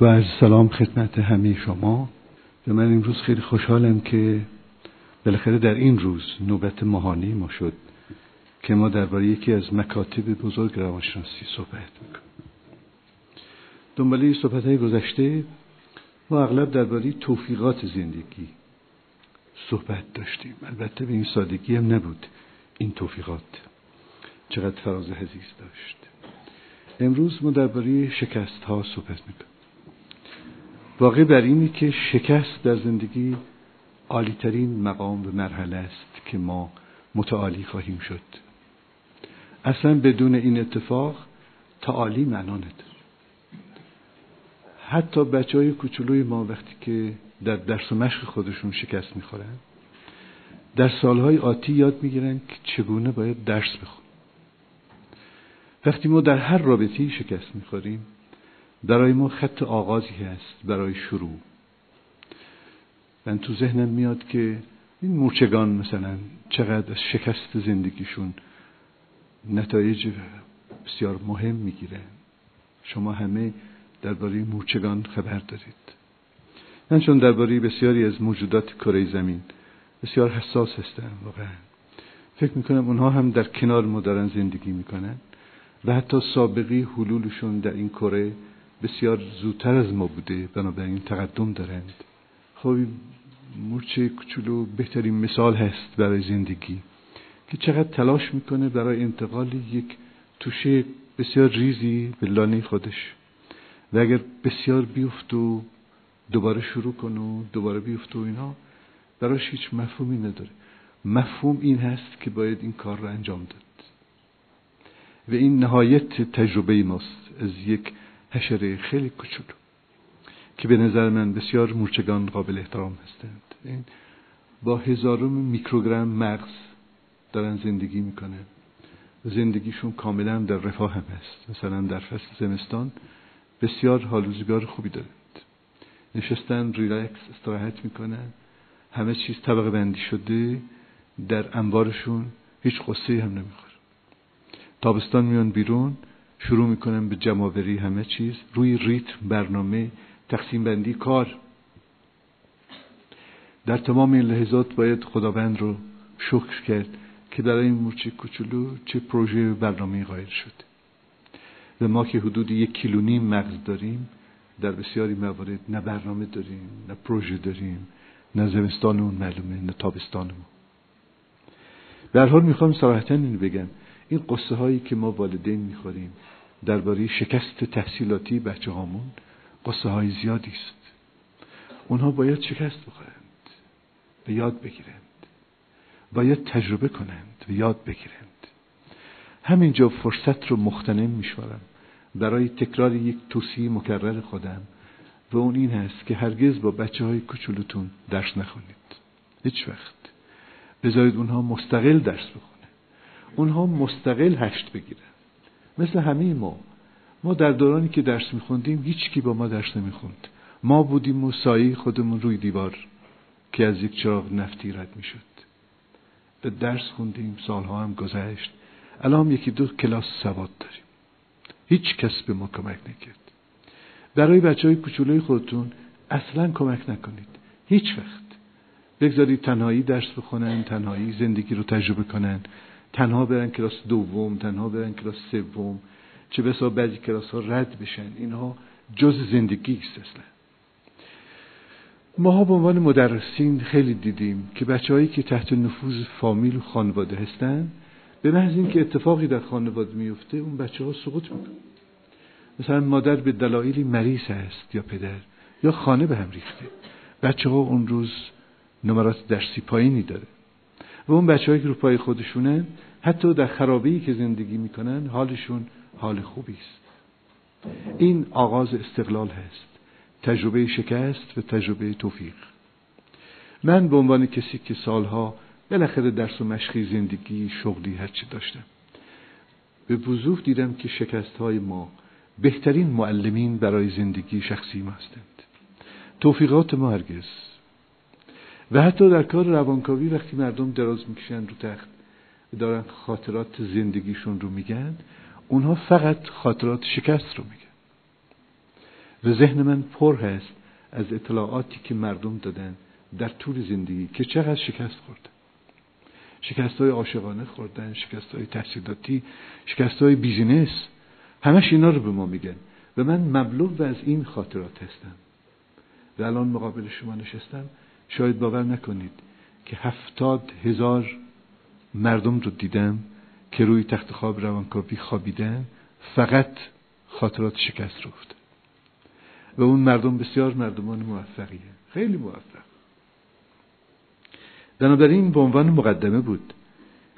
با از سلام خدمت همه شما. و من امروز خیلی خوشحالم که بالاخره در این روز نوبت ماهانه ما شد که ما درباره یکی از مکاتب بزرگ روانشناسی صحبت می‌کنیم. دنباله صحبت های گذشته ما اغلب درباره توفیقات زندگی صحبت داشتیم. البته به این سادگی هم نبود این توفیقات. چقدر فراز حزیز داشت. امروز ما درباره شکست ها صحبت می‌کنیم. واقع بر اینی که شکست در زندگی عالیترین مقام و مرحله است که ما متعالی خواهیم شد. اصلا بدون این اتفاق تعالی معنا نداره. حتی بچه های کوچولوی ما وقتی که در درس و مشق خودشون شکست می‌خورن در سالهای آتی یاد می‌گیرن که چگونه باید درس بخون وقتی ما در هر رابطی شکست می‌خوریم برای ما خط آغازی هست برای شروع. من تو ذهنم میاد که این مورچگان مثلا چقدر از شکست زندگیشون نتایج بسیار مهم می‌گیره. شما همه درباره مورچگان خبر دارید. من چون درباره بسیاری از موجودات کره زمین بسیار حساس هستم واقعا. فکر می‌کنم اونها هم در کنار ما دارن زندگی می‌کنن و حتی سابقی حلولشون در این کره بسیار زودتر از ما بوده بنابراین تقدم دارند. خب مورچه کوچولو بهترین مثال هست برای زندگی که چقدر تلاش می‌کنه برای انتقال یک توشه بسیار ریزی به لانه خودش. و اگر بسیار بیفت و دوباره شروع کنه و دوباره بیفت و اینا براش هیچ مفهومی نداره. مفهوم این هست که باید این کار را انجام داد. و این نهایت تجربه ماست. از یک حشره خیلی کوچولو که به نظر من بسیار مورچگان قابل احترام هستند. این با هزارم میکروگرم مغز دارن زندگی می‌کنن زندگیشون کاملا در رفاه هم هست. مثلا در فصل زمستان بسیار حال خوبی دارند. نشستن ریلکس استراحت می‌کنن. همه چیز طبقه بندی شده. در انبارشون هیچ قصه هم نمی‌خوره. تابستان میان بیرون. شروع می‌کنن به جمعوری همه چیز. روی ریتم برنامه تقسیم بندی کار. در تمام این لحظات باید خداوند رو شکر کرد که برای این مورچه کوچولو چه پروژه برنامه قائل شد. و ما که حدود یک کیلو نیم مغز داریم در بسیاری موارد نه برنامه داریم نه پروژه داریم نه زمستانمون معلومه نه تابستانمون در حال می‌خوام صراحتا اینو بگم. این قصه هایی که ما والدین می‌خوریم درباره شکست تحصیلاتی بچه هامون قصه های زیادی است. اونها باید شکست بخورند و یاد بگیرند. باید تجربه کنند و یاد بگیرند. همینجا فرصت رو مختنم میشمارم. برای تکرار یک توصیه مکرر خودم و اون این هست که هرگز با بچه های کچولوتون درس نخونید. هیچ وقت. بذارید اونها مستقل درس بخونه اونها مستقل هشت بگیرن. مثل همه ما. ما در دورانی که درس میخوندیم هیچ کی با ما درس نمی‌خوند. ما بودیم و خودمون روی دیوار که از یک چراغ نفتی رد می‌شد. به درس خوندیم سالها هم گذشت. الان یکی دو کلاس سواد داریم. هیچ کس به ما کمک نکرد. برای بچه های کچولوی خودتون اصلا کمک نکنید. هیچ وقت. بگذارید تنهایی درس بخونن تنهایی زندگی رو تجربه کنن. تنها برن کلاس دوم تنها برن کلاس سوم چه بسا بعضی کلاس ها رد بشن. اینها جز زندگی است اصلا. ماها به عنوان مدرسین خیلی دیدیم که بچههایی که تحت نفوذ فامیل و خانواده هستن به محض اینکه اتفاقی در خانواده میفته اون بچه ها سقوط می‌کنن. مثلا مادر به دلایلی مریض هست یا پدر یا خانه به هم ریخته. بچه ها اون روز نمرات درسی پایینی داره و اون بچه که رو پای خودشونن حتی در خرابه‌ای که زندگی می‌کنن حالشون حال خوبی است. این آغاز استقلال هست. تجربه شکست و تجربه توفیق. من به عنوان کسی که سالها بالاخره درس و مشقی زندگی شغلی هرچی داشتم به وضوح دیدم که شکست های ما بهترین معلمین برای زندگی شخصی ما هستند. توفیقات ما هرگز. و حتی در کار روانکاوی وقتی مردم دراز می‌کشن رو تخت دارن خاطرات زندگیشون رو میگن اونها فقط خاطرات شکست رو میگن. و ذهن من پر هست از اطلاعاتی که مردم دادن در طول زندگی که چقدر شکست خوردن. شکست های عاشقانه خوردن شکست های تحصیلاتی شکست های بیزینس همش اینا رو به ما میگن. و من مبلوغ از این خاطرات هستم. و الان مقابل شما نشستم. شاید باور نکنید که هفتاد هزار مردم رو دیدم که روی تخت خواب روانکاوی خوابیدن فقط خاطرات شکست رو و اون مردم بسیار مردمان موفقیه. خیلی موفق. بنابراین به عنوان مقدمه بود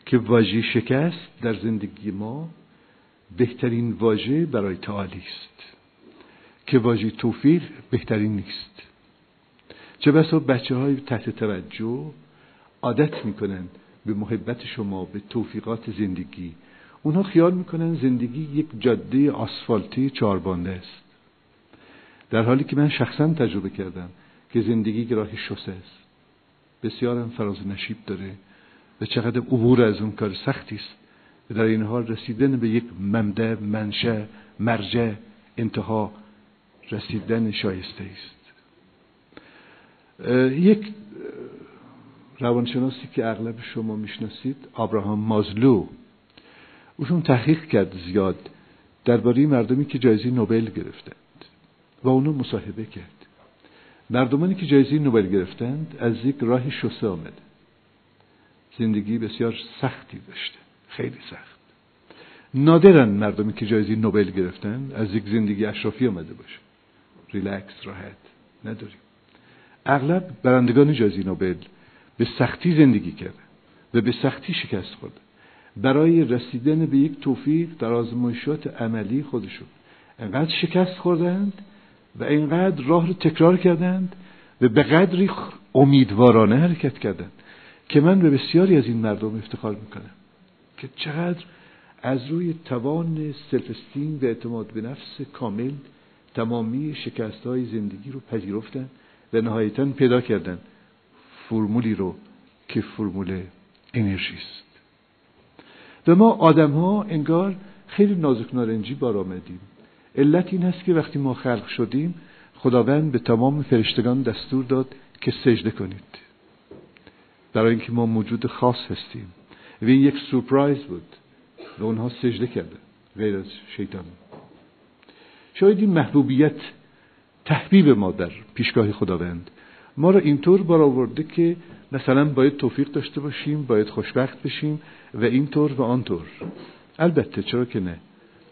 که واژه شکست در زندگی ما بهترین واژه برای تعالی است. که واژه توفیق بهترین نیست. چه بسا بچه های تحت توجه عادت می‌کنن به محبت شما به توفیقات زندگی. اونها خیال می‌کنن زندگی یک جاده آسفالتی چاربانده است. در حالی که من شخصا تجربه کردم که زندگی راهی شسه است. بسیارم فراز نشیب داره و چقدر عبور از اون کار سختی است و در این حال رسیدن به یک ممده منشه مرجع انتها رسیدن شایسته است. یک روانشناسی که اغلب شما می‌شناسید آبراهام مازلو. اوشون تحقیق کرد زیاد درباره مردمی که جایزه نوبل گرفتند و اونو مصاحبه کرد. مردمانی که جایزه نوبل گرفتند از یک راه شسه آمده زندگی بسیار سختی داشته خیلی سخت. نادرن مردمی که جایزه نوبل گرفتن از یک زندگی اشرافی آمده باشه. ریلکس راحت نداریم. اغلب برندگان جایزه نوبل به سختی زندگی کردن و به سختی شکست خوردن برای رسیدن به یک توفیق در آزمایشات عملی خودشون انقدر شکست خوردند و اینقدر راه رو تکرار کردند و به قدری امیدوارانه حرکت کردند که من به بسیاری از این مردم افتخار می‌کنم که چقدر از روی توان سلفستین و اعتماد به نفس کامل تمامی شکست های زندگی رو پذیرفتن و نهایتا پیدا کردن. فرمولی رو که فرمول انرژی است. و ما آدم ها انگار خیلی نازک نارنجی بار آمدیم. علت این هست که وقتی ما خلق شدیم خداوند به تمام فرشتگان دستور داد که سجده کنید. برای اینکه ما موجود خاص هستیم. و این یک سورپرایز بود. و اونها سجده کرده. غیر از شیطان. شاید این محبوبیت تحبیب ما در پیشگاه خداوند. ما را اینطور برآورده که مثلا باید توفیق داشته باشیم باید خوشبخت بشیم و اینطور و آنطور. البته چرا که نه؟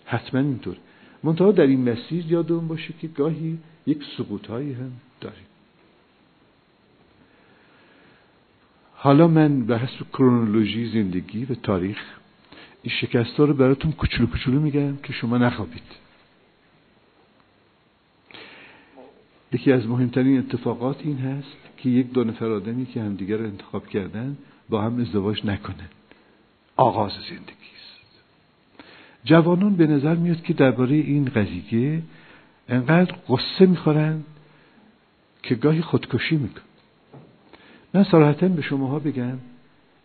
حتما اینطور. منتها در این مسیر یادمون باشه که گاهی یک سقوط هم داریم. حالا من به حسب کرونولوژی زندگی و تاریخ این شکست ها رو براتون کوچولو کوچولو میگم که شما نخوابید. یکی از مهمترین اتفاقات این هست که یک دو نفر آدمی که همدیگر رو انتخاب کردن با هم ازدواج نکنن. آغاز زندگی جوانان به نظر میاد که درباره این قضیه انقدر قصه می‌خورن که گاهی خودکشی میکن من صراحتا به شماها بگم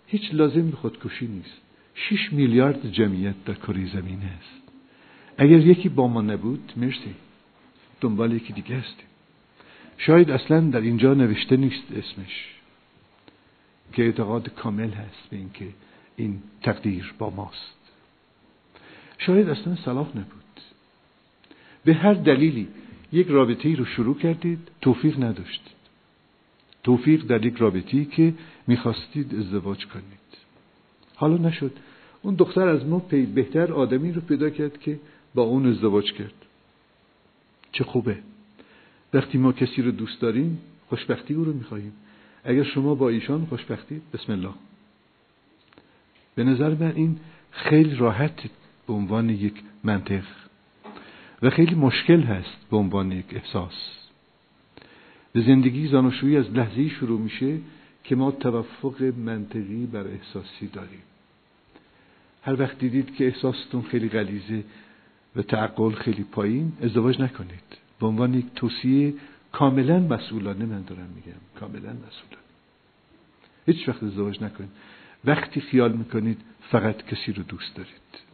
هیچ لازم به خودکشی نیست. شیش میلیارد جمعیت در کره زمین است اگر یکی با ما نبود مرسی. دنبال یکی دیگه هستیم. شاید اصلا در اینجا نوشته نیست اسمش که اعتقاد کامل هست به اینکه این تقدیر با ماست. شاید اصلا صلاح نبود. به هر دلیلی یک رابطه رو شروع کردید توفیق نداشتید. توفیق در یک رابطه که می‌خواستید ازدواج کنید. حالا نشد. اون دختر از ما بهتر آدمی رو پیدا کرد که با اون ازدواج کرد. چه خوبه. وقتی ما کسی رو دوست داریم خوشبختی او رو می‌خواهیم. اگر شما با ایشان خوشبختید بسم الله. به نظر من این خیلی راحت به عنوان یک منطق و خیلی مشکل هست به عنوان یک احساس. زندگی زانوشویی از لحظه شروع میشه که ما توفق منطقی بر احساسی داریم. هر وقت دیدید که احساستون خیلی غلیزه و تعقل خیلی پایین ازدواج نکنید. به عنوان یک توصیه کاملا مسئولانه من دارم میگم. کاملا مسئولانه. هیچ وقت ازدواج نکنید. وقتی خیال می‌کنید فقط کسی رو دوست دارید.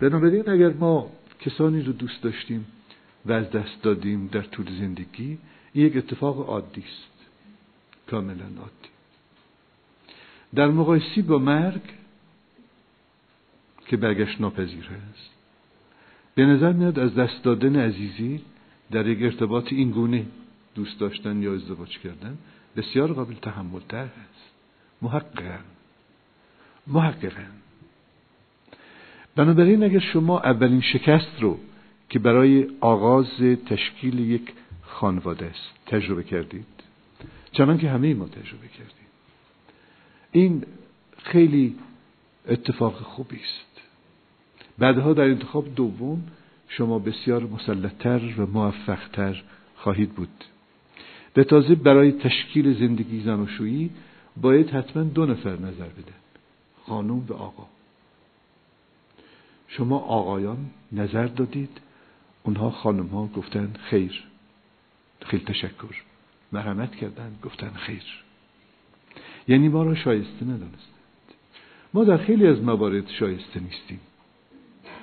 بنابراین اگر ما کسانی رو دوست داشتیم و از دست دادیم در طول زندگی این یک اتفاق عادی است. کاملا عادی. در مقایسی با مرگ که برگشت ناپذیر است به نظر میاد از دست دادن عزیزی در یک ارتباط این گونه دوست داشتن یا ازدواج کردن بسیار قابل تحمل تر هست محققا. محققا. بنابراین اگر شما اولین شکست رو که برای آغاز تشکیل یک خانواده است تجربه کردید چنان که همه ما تجربه کردیم. این خیلی اتفاق خوبی است. بعدها در انتخاب دوم شما بسیار مسلطتر و موفقتر خواهید بود. به تازه برای تشکیل زندگی زناشویی باید حتما دو نفر نظر بدن خانم و آقا. شما آقایان نظر دادید اونها خانم ها گفتن خیر. خیلی تشکر. مرحمت کردن گفتن خیر. یعنی ما را شایسته ندانستند. ما در خیلی از موارد شایسته نیستیم.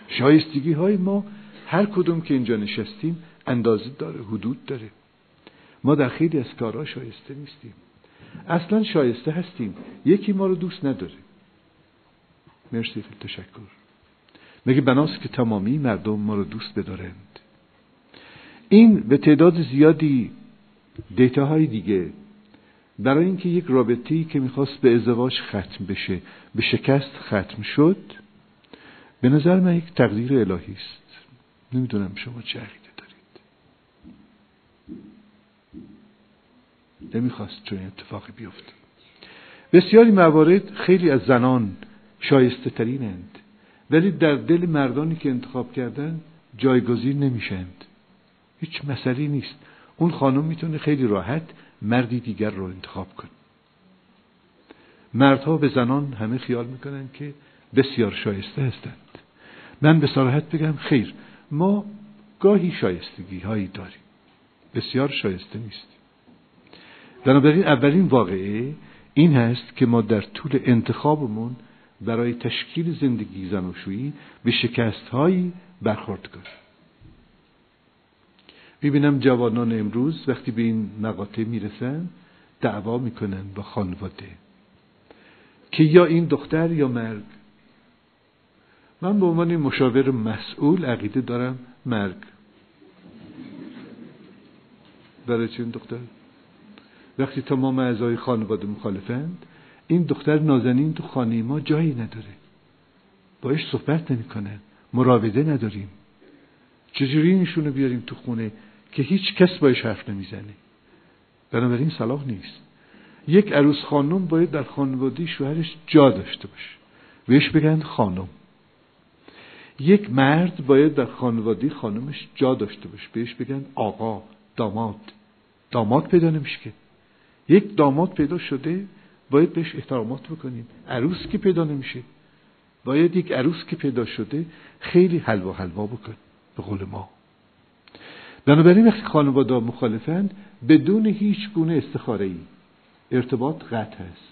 شایستگی های ما هر کدوم که اینجا نشستیم اندازه داره حدود داره. ما در خیلی از کارها شایسته نیستیم. اصلا شایسته هستیم. یکی ما رو دوست نداره. مرسی تشکر. مگه بناست که تمامی مردم ما رو دوست بدارند. این به تعداد زیادی دیتاهای دیگه. برای اینکه یک رابطه‌ای که می‌خواست به ازدواج ختم بشه به شکست ختم شد به نظر من یک تقدیر الهی است. نمی‌دونم شما چه عقیده دارید. نمی‌خواست چون اتفاقی بیفته. بسیاری موارد خیلی از زنان شایسته ترینند ولی در دل مردانی که انتخاب کردن جایگزین نمیشند هیچ مسئله نیست. اون خانم می‌تونه خیلی راحت مردی دیگر رو انتخاب کنه. مردها به زنان همه خیال می‌کنن که بسیار شایسته هستند من به صراحت بگم خیر ما گاهی شایستگی هایی داریم. بسیار شایسته نیستیم. بنابراین اولین واقعه این هست که ما در طول انتخابمون برای تشکیل زندگی زناشویی به شکست هایی برخورد کنیم. می‌بینم جوانان امروز وقتی به این مقاطع می‌رسن دعوا می‌کنن با خانواده که یا این دختر یا مرگ من به عنوان مشاور مسئول عقیده دارم مرگ. برای چه این دختر؟ وقتی تمام اعضای خانواده مخالفند این دختر نازنین تو خانه ما جایی نداره. باش صحبت نمی‌کنه مراوده نداریم. چجوری اینشونو بیاریم تو خونه که هیچ کس باش حرف نمی‌زنه؟ بنابراین صلاح نیست. یک عروس خانم باید در خانواده شوهرش جا داشته باشه. بهش بگن خانم. یک مرد باید در خانواده خانمش جا داشته باشه. بهش بگن آقا داماد. داماد پیدا نمیشه که. یک داماد پیدا شده باید بهش احترامات بکنیم. عروس که پیدا نمیشه. باید یک عروس که پیدا شده خیلی حلوا حلوا بکن به قول ما. بنابراین وقتی خانواده مخالفند بدون هیچ گونه استخاره ای ارتباط قطع هست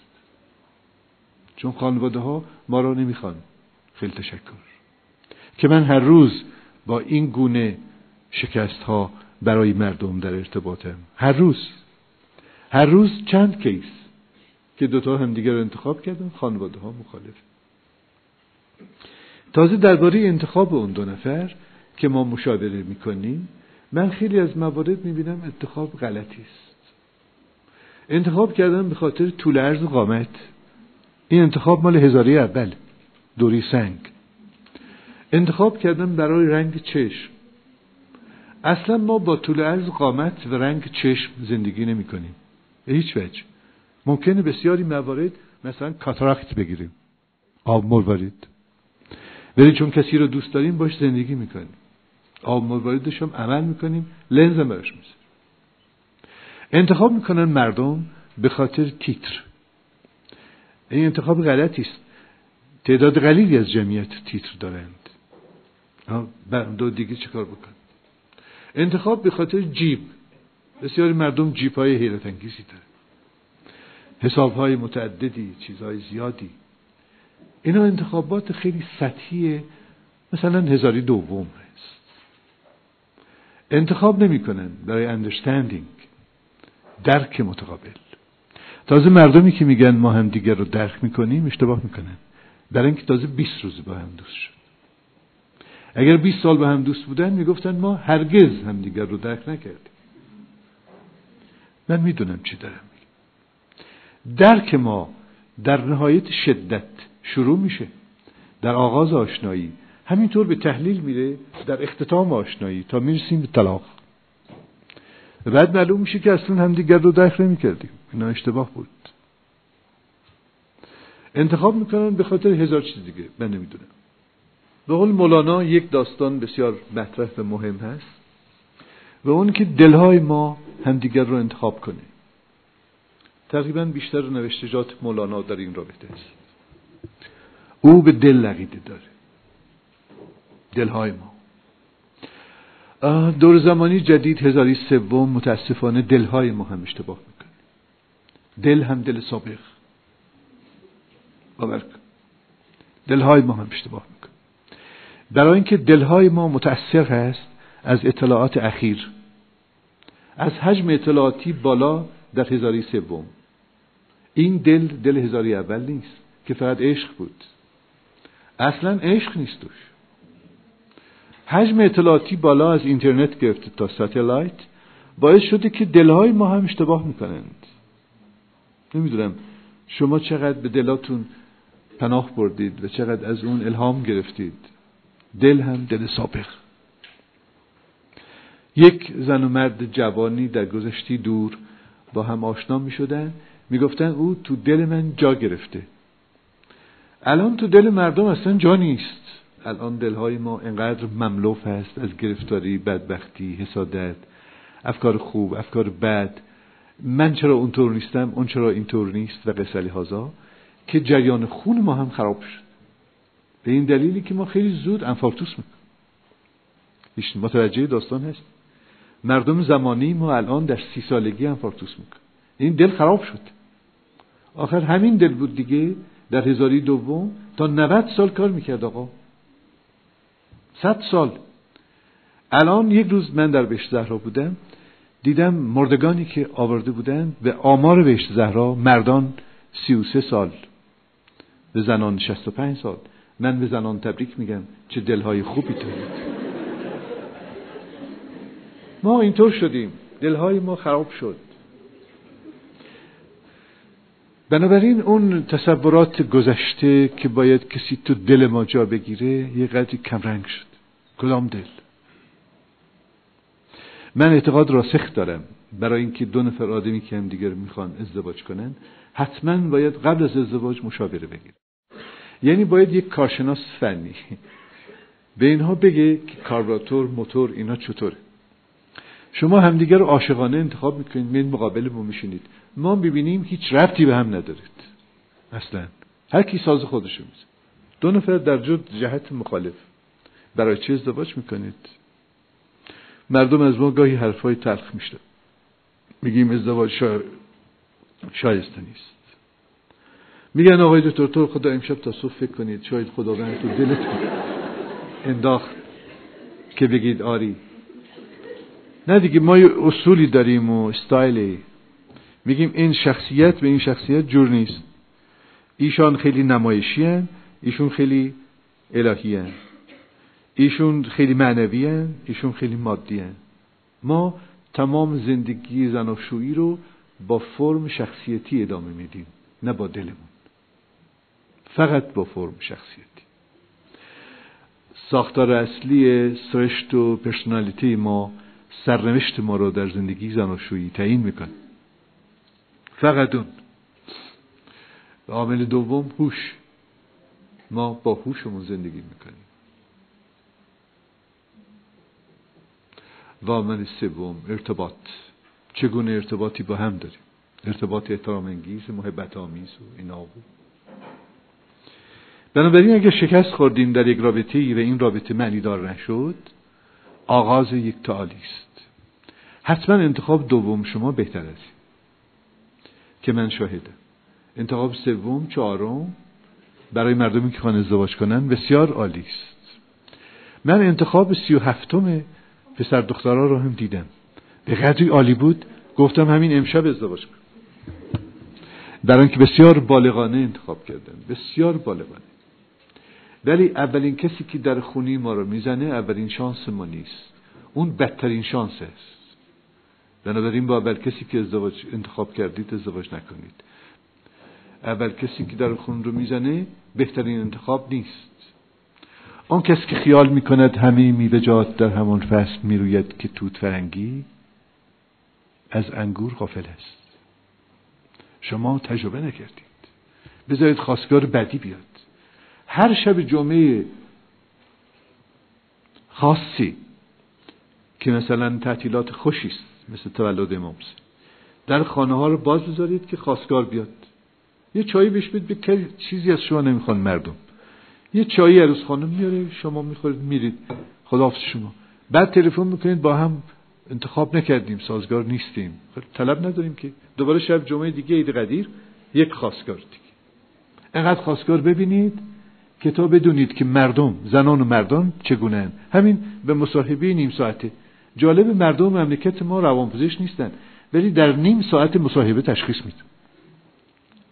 چون خانواده ها ما را نمی‌خوان. خیلی تشکر. که من هر روز با این گونه شکست ها برای مردم در ارتباطم. هر روز. هر روز چند کیس که دوتا هم دیگر رو انتخاب کردن خانواده ها مخالف. تازه درباره انتخاب اون دو نفر که ما مشاوره می‌کنیم من خیلی از موارد می‌بینم انتخاب غلطی است. انتخاب کردن به خاطر طول عرض قامت. این انتخاب مال هزاری اول. دوری سنگ. انتخاب کردن برای رنگ چشم. اصلا ما با طول عرض قامت و رنگ چشم زندگی نمی کنیم. به هیچ وجه. ممکنه بسیاری موارد مثلا کاتاراکت بگیریم. آب مروارید. ولی چون کسی رو دوست داریم باش زندگی می‌کنیم آب مرواریدش هم عمل می‌کنیم لنز هم براش می‌زنیم انتخاب می‌کنن مردم به خاطر تیتر. این انتخاب غلطی است. تعداد قلیلی از جمعیت تیتر دارند دو دیگه چیکار بکن انتخاب به خاطر جیب. بسیاری مردم جیب های حیرت انگیزی داره حساب های متعددی چیزهای زیادی. اینا انتخابات خیلی سطحی مثلا هزاری دوم هست. انتخاب نمی‌کنن برای اندرستندینگ درک متقابل. تازه مردمی که میگن ما هم دیگر رو درک می‌کنیم اشتباه می‌کنن. برای اینکه تازه 20 روز با هم دوست شد اگر 20 سال با هم دوست بودن می‌گفتن ما هرگز هم دیگر رو درک نکردیم. من می‌دونم چی دارم درک ما در نهایت شدت شروع میشه. در آغاز آشنایی همینطور به تحلیل میره در اختتام آشنایی تا می‌رسیم به طلاق. بعد معلوم میشه که اصلا همدیگر رو درک نمی‌کردیم. اینا اشتباه بود. انتخاب می‌کنن به خاطر هزار چیز دیگه. من نمی‌دونم. به قول مولانا یک داستان بسیار مطرح و مهم هست و اون که دلهای ما همدیگر رو انتخاب کنه. تقریبا بیشتر نوشتجات مولانا در این رابطه است. او به دل لقیده داره. دلهای ما. دور زمانی جدید هزاری سوم متاسفانه دلهای ما هم اشتباه می‌کنه. دل هم دل سابق. باور کن دلهای ما هم اشتباه می‌کنه. برای اینکه دلهای ما متأثر هست از اطلاعات اخیر. از حجم اطلاعاتی بالا در هزاری سوم. این دل دل هزاری اول نیست که فقط عشق بود. اصلا عشق نیست توش حجم اطلاعاتی بالا از اینترنت گرفته تا ساتلایت باعث شده که دلهای ما هم اشتباه می‌کنند. نمی‌دونم شما چقدر به دلاتون پناه بردید و چقدر از اون الهام گرفتید. دل هم دل سابق. یک زن و مرد جوانی در گذشتی دور با هم آشنا می شدن می گفتن او تو دل من جا گرفته. الان تو دل مردم اصلا جا نیست. الان دلهای ما انقدر مملوف هست از گرفتاری بدبختی حسادت افکار خوب افکار بد. من چرا اونطور نیستم اون چرا اینطور نیست و قصلی هازا که جریان خون ما هم خراب شد. به این دلیلی که ما خیلی زود انفارکتوس می‌کنیم. متوجه داستان هست؟ مردم زمانی ما الان در سی سالگی انفارکتوس می‌کنیم. این دل خراب شد. آخر همین دل بود دیگه در هزاری دوم تا 90 سال کار می‌کرد آقا. صد سال. الان یک روز من در بهشت زهرا بودم. دیدم مردگانی که آورده بودن به آمار بهشت زهرا مردان سی و سه سال به زنان شست و پنج سال. من به زنان تبریک میگم چه دلهای خوبی دارید ما اینطور شدیم. دلهای ما خراب شد. بنابراین اون تصورات گذشته که باید کسی تو دل ما جا بگیره یه قدری کمرنگ شد. کدام دل؟ من اعتقاد راسخ دارم. برای اینکه دو نفر آدمی که هم دیگر می‌خوان ازدواج کنن حتما باید قبل از ازدواج مشاوره بگیر یعنی باید یک کارشناس فنی. به اینها بگه که کاربراتور موتور اینا چطوره. شما همدیگر رو عاشقانه انتخاب می‌کنید میل مقابل ما میشینید. ما ببینیم هیچ ربطی به هم ندارید. اصلا. هر کی ساز خودشو میزه دو نفر در جد جهت مخالف. برای چه ازدواج می‌کنید؟ مردم از ما گاهی حرفای تلخ میشه میگیم ازدواج شا... شایسته نیست. میگن آقای دکتر تو خدا امشب تا صبح فکر کنید شاید خداوند تو دلتون انداخت که بگید آری نه دیگه ما اصولی داریم و استایلی میگیم این شخصیت به این شخصیت جور نیست ایشان خیلی نمایشی هن. ایشون خیلی الهی هن. ایشون خیلی معنوی هن. ایشون خیلی مادی هن. ما تمام زندگی زناشویی رو با فرم شخصیتی ادامه میدیم نه با دلمون فقط با فرم شخصیتی. ساختار اصلی سرشت و پرسنالیتی ما سرنوشت ما رو در زندگی زناشویی تعیین می‌کنه فقط اون. عامل دوم هوش. ما با هوشمون زندگی می‌کنیم. و عامل سوم ارتباط. چگونه ارتباطی با هم داریم؟ ارتباط احترام انگیز محبت آمیز و اینا بود بنابراین اگر شکست خوردیم در یک رابطه و این رابطه معنی دار نشد آغاز یک تعالی است. حتما انتخاب دوم شما بهتر است که من شاهدم. انتخاب سوم چهارم برای مردمی که خواهند ازدواج کنن بسیار عالی است. من انتخاب سی و هفتم پسر دخترها رو هم دیدم. به قدری عالی بود گفتم همین امشب ازدواج کن در که بسیار بالغانه انتخاب کردم. بسیار بالغانه. ولی اولین کسی که در خونی ما رو می‌زنه اولین شانس ما نیست. اون بدترین شانس است. بنابراین با اول کسی که ازدواج انتخاب کردید ازدواج نکنید. اول کسی که در خون رو می‌زنه بهترین انتخاب نیست. آن کسی که خیال می‌کند همه میوه‌جات در همان فصل می‌روید که توت فرنگی از انگور غافل است. شما تجربه نکردید. بذارید خواستگار بدی بیاد. هر شب جمعه خاصی که مثلا تعطیلات خوشی است مثل تولد امام در خانه ها رو باز بذارید که خواستگار بیاد. یه چایی بهش بید به چیزی از شما نمی‌خوان مردم. یه چایی عروس خانم میاره شما می‌خورید میرید. خداحافظ شما. بعد تلفن می‌کنید با هم انتخاب نکردیم سازگار نیستیم. خب طلب نداریم که. دوباره شب جمعه دیگه عید قدیر یک خواستگار دیگه. انقدر خواستگار ببینید که تا بدونید که مردم زنان و مردان چگونه همین به مصاحبه نیم ساعته. جالب مردم مملکت ما روانپزشک نیستن ولی در نیم ساعت مصاحبه تشخیص میدن.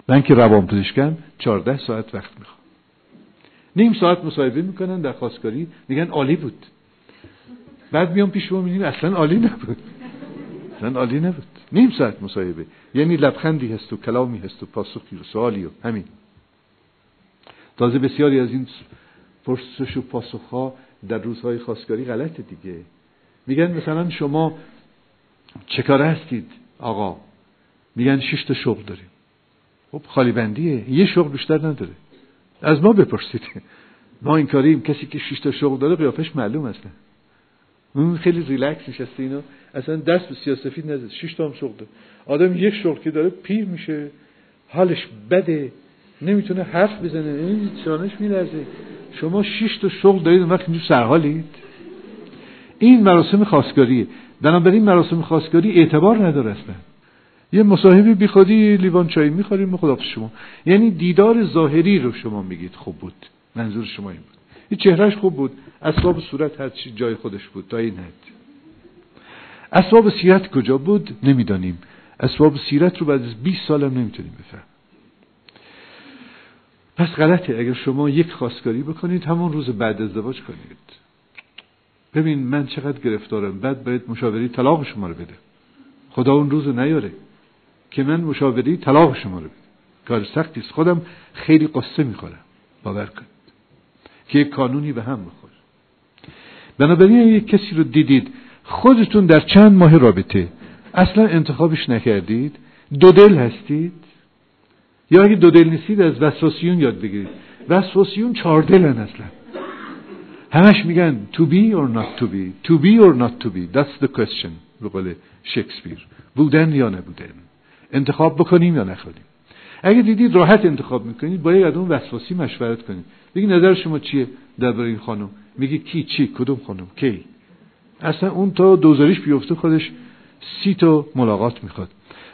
من که روانپزشکم چهارده ساعت وقت می‌خوام نیم ساعت مصاحبه می‌کنن در خواستگاری میگن عالی بود. بعد میام پیش ما می‌بینیم اصلا عالی نبود. اصلا عالی نبود. نیم ساعت مصاحبه. یعنی لبخندی هست و کلامی هست و پاسخی و سوالی و همین. تازه بسیاری از این پرسش و پاسخ ها در روزهای خواستگاری غلطه دیگه. میگن مثلا شما چه هستید آقا؟ میگن شش تا شغل داریم. خب خالی بندیه. یه شغل بیشتر نداره. از ما بپرسید. ما این کاریم. کسی که شش تا شغل داره قیافش معلوم اصلا اون خیلی ریلکس نشسته اینو. اصلا دست به سیاسفید نزد. شش تا هم شغل داره. آدم یک شغل که داره پیر میشه. حالش بده. نمی‌تونه حرف بزنه این چانش میلرزه. شما شش تا شغل دارید اون وقت اینجور سرحالید. این مراسم خواستگاریه. بنابراین مراسم خواستگاری اعتبار نداره اصلا. یه مصاحبه بی خودی لیوان چای می‌خوریم خدا شما. یعنی دیدار ظاهری رو شما میگید. خوب بود. منظور شما این بود. این چهرهش خوب بود. اسباب صورت هر چی جای خودش بود. تا این حد. اسباب سیرت کجا بود؟ نمی‌دانیم. اسباب سیرت رو بعد از 20 سالم نمی‌تونیم بفهم پس غلطه. اگر شما یک خواستگاری بکنید همون روز بعد ازدواج کنید. ببین من چقدر گرفتارم. بعد باید مشاوری طلاق شما رو بده. خدا اون روز نیاره که من مشاوری طلاق شما رو بده. کار سختی است. خودم خیلی قصه می‌خورم. باور کنید که یک قانونی به هم بخور. بنابراین یک کسی رو دیدید خودتون در چند ماه رابطه اصلا انتخابش نکردید دو دل هستید یا اگه دو دل نیستید از وسواسیون یاد بگیرید. وسواسیون چهار دلن اصلا. همش میگن to be or not to be. To be or not to be. That's the question به قول شکسپیر. بودن یا نبودن. انتخاب بکنیم یا نکنیم اگه دیدید راحت انتخاب می‌کنید باید از اون وسواسی مشورت کنید. بگی نظر شما چیه درباره این خانم؟ میگه کی چی کدوم خانم کی؟ اصلا اون تا دوزاریش بیفته خودش سی تا ملاقات می‌خواد.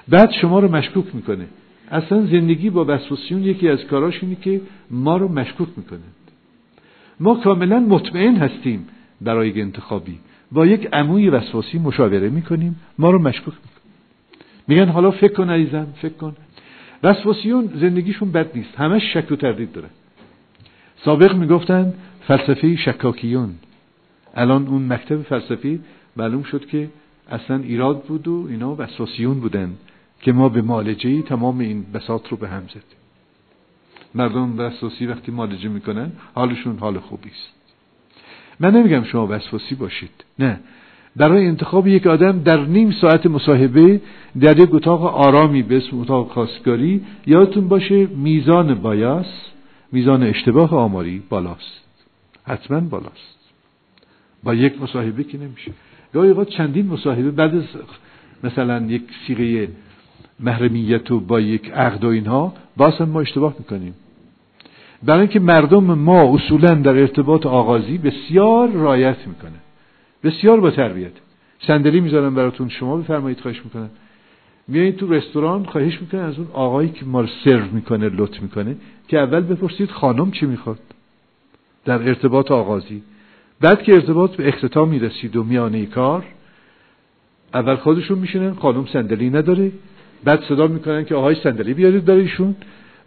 بعد شما رو مشکوک می‌کنه. اصلا زندگی با وسواسیون یکی از کاراش اینه که ما رو مشکوک می‌کنه. ما کاملا مطمئن هستیم برای انتخابی. با یک عموی وسواسی مشاوره می‌کنیم ما رو مشکوک می‌کنیم میگن حالا فکر کن عزیزم فکر کن. وسواسیون زندگیشون بد نیست همش شک و تردید داره. سابق می‌گفتن فلسفه شکاکیون. الان اون مکتب فلسفی معلوم شد که اصلا ایراد بود و اینا وسواسیون بودن. که ما به معالجه تمام این بساط رو به هم زدیم. مردم وسواسی وقتی معالجه می‌کنن حالشون حال خوبی است. من نمیگم شما وسواسی باشید. نه. برای انتخاب یک آدم در نیم ساعت مصاحبه در یک اتاق آرامی به اسم اتاق خواستگاری یادتون باشه میزان بایاس میزان اشتباه آماری بالاست. حتما بالاست. با یک مصاحبه که نمیشه. گاهی چندین مصاحبه بعد مثلا یک سیغه محرمیت و با یک عقد و اینها باز هم ما اشتباه می‌کنیم. برای اینکه مردم ما اصولا در ارتباط آغازی بسیار رایت می‌کنه. بسیار با تربیت. صندلی می‌ذارن براتون شما بفرمایید خواهش می‌کنن میایید تو رستوران خواهش می‌کنن از اون آقایی که ما رو سرو می‌کنه لط می‌کنه که اول بپرسید خانم چی می‌خواد؟ در ارتباط آغازی. بعد که ارتباط به اختتام می‌رسید و میانه کار اول خودشون میشینن خانم صندلی نداره. بعد صدا می‌کنن که آهای صندلی بیارید برای ایشون.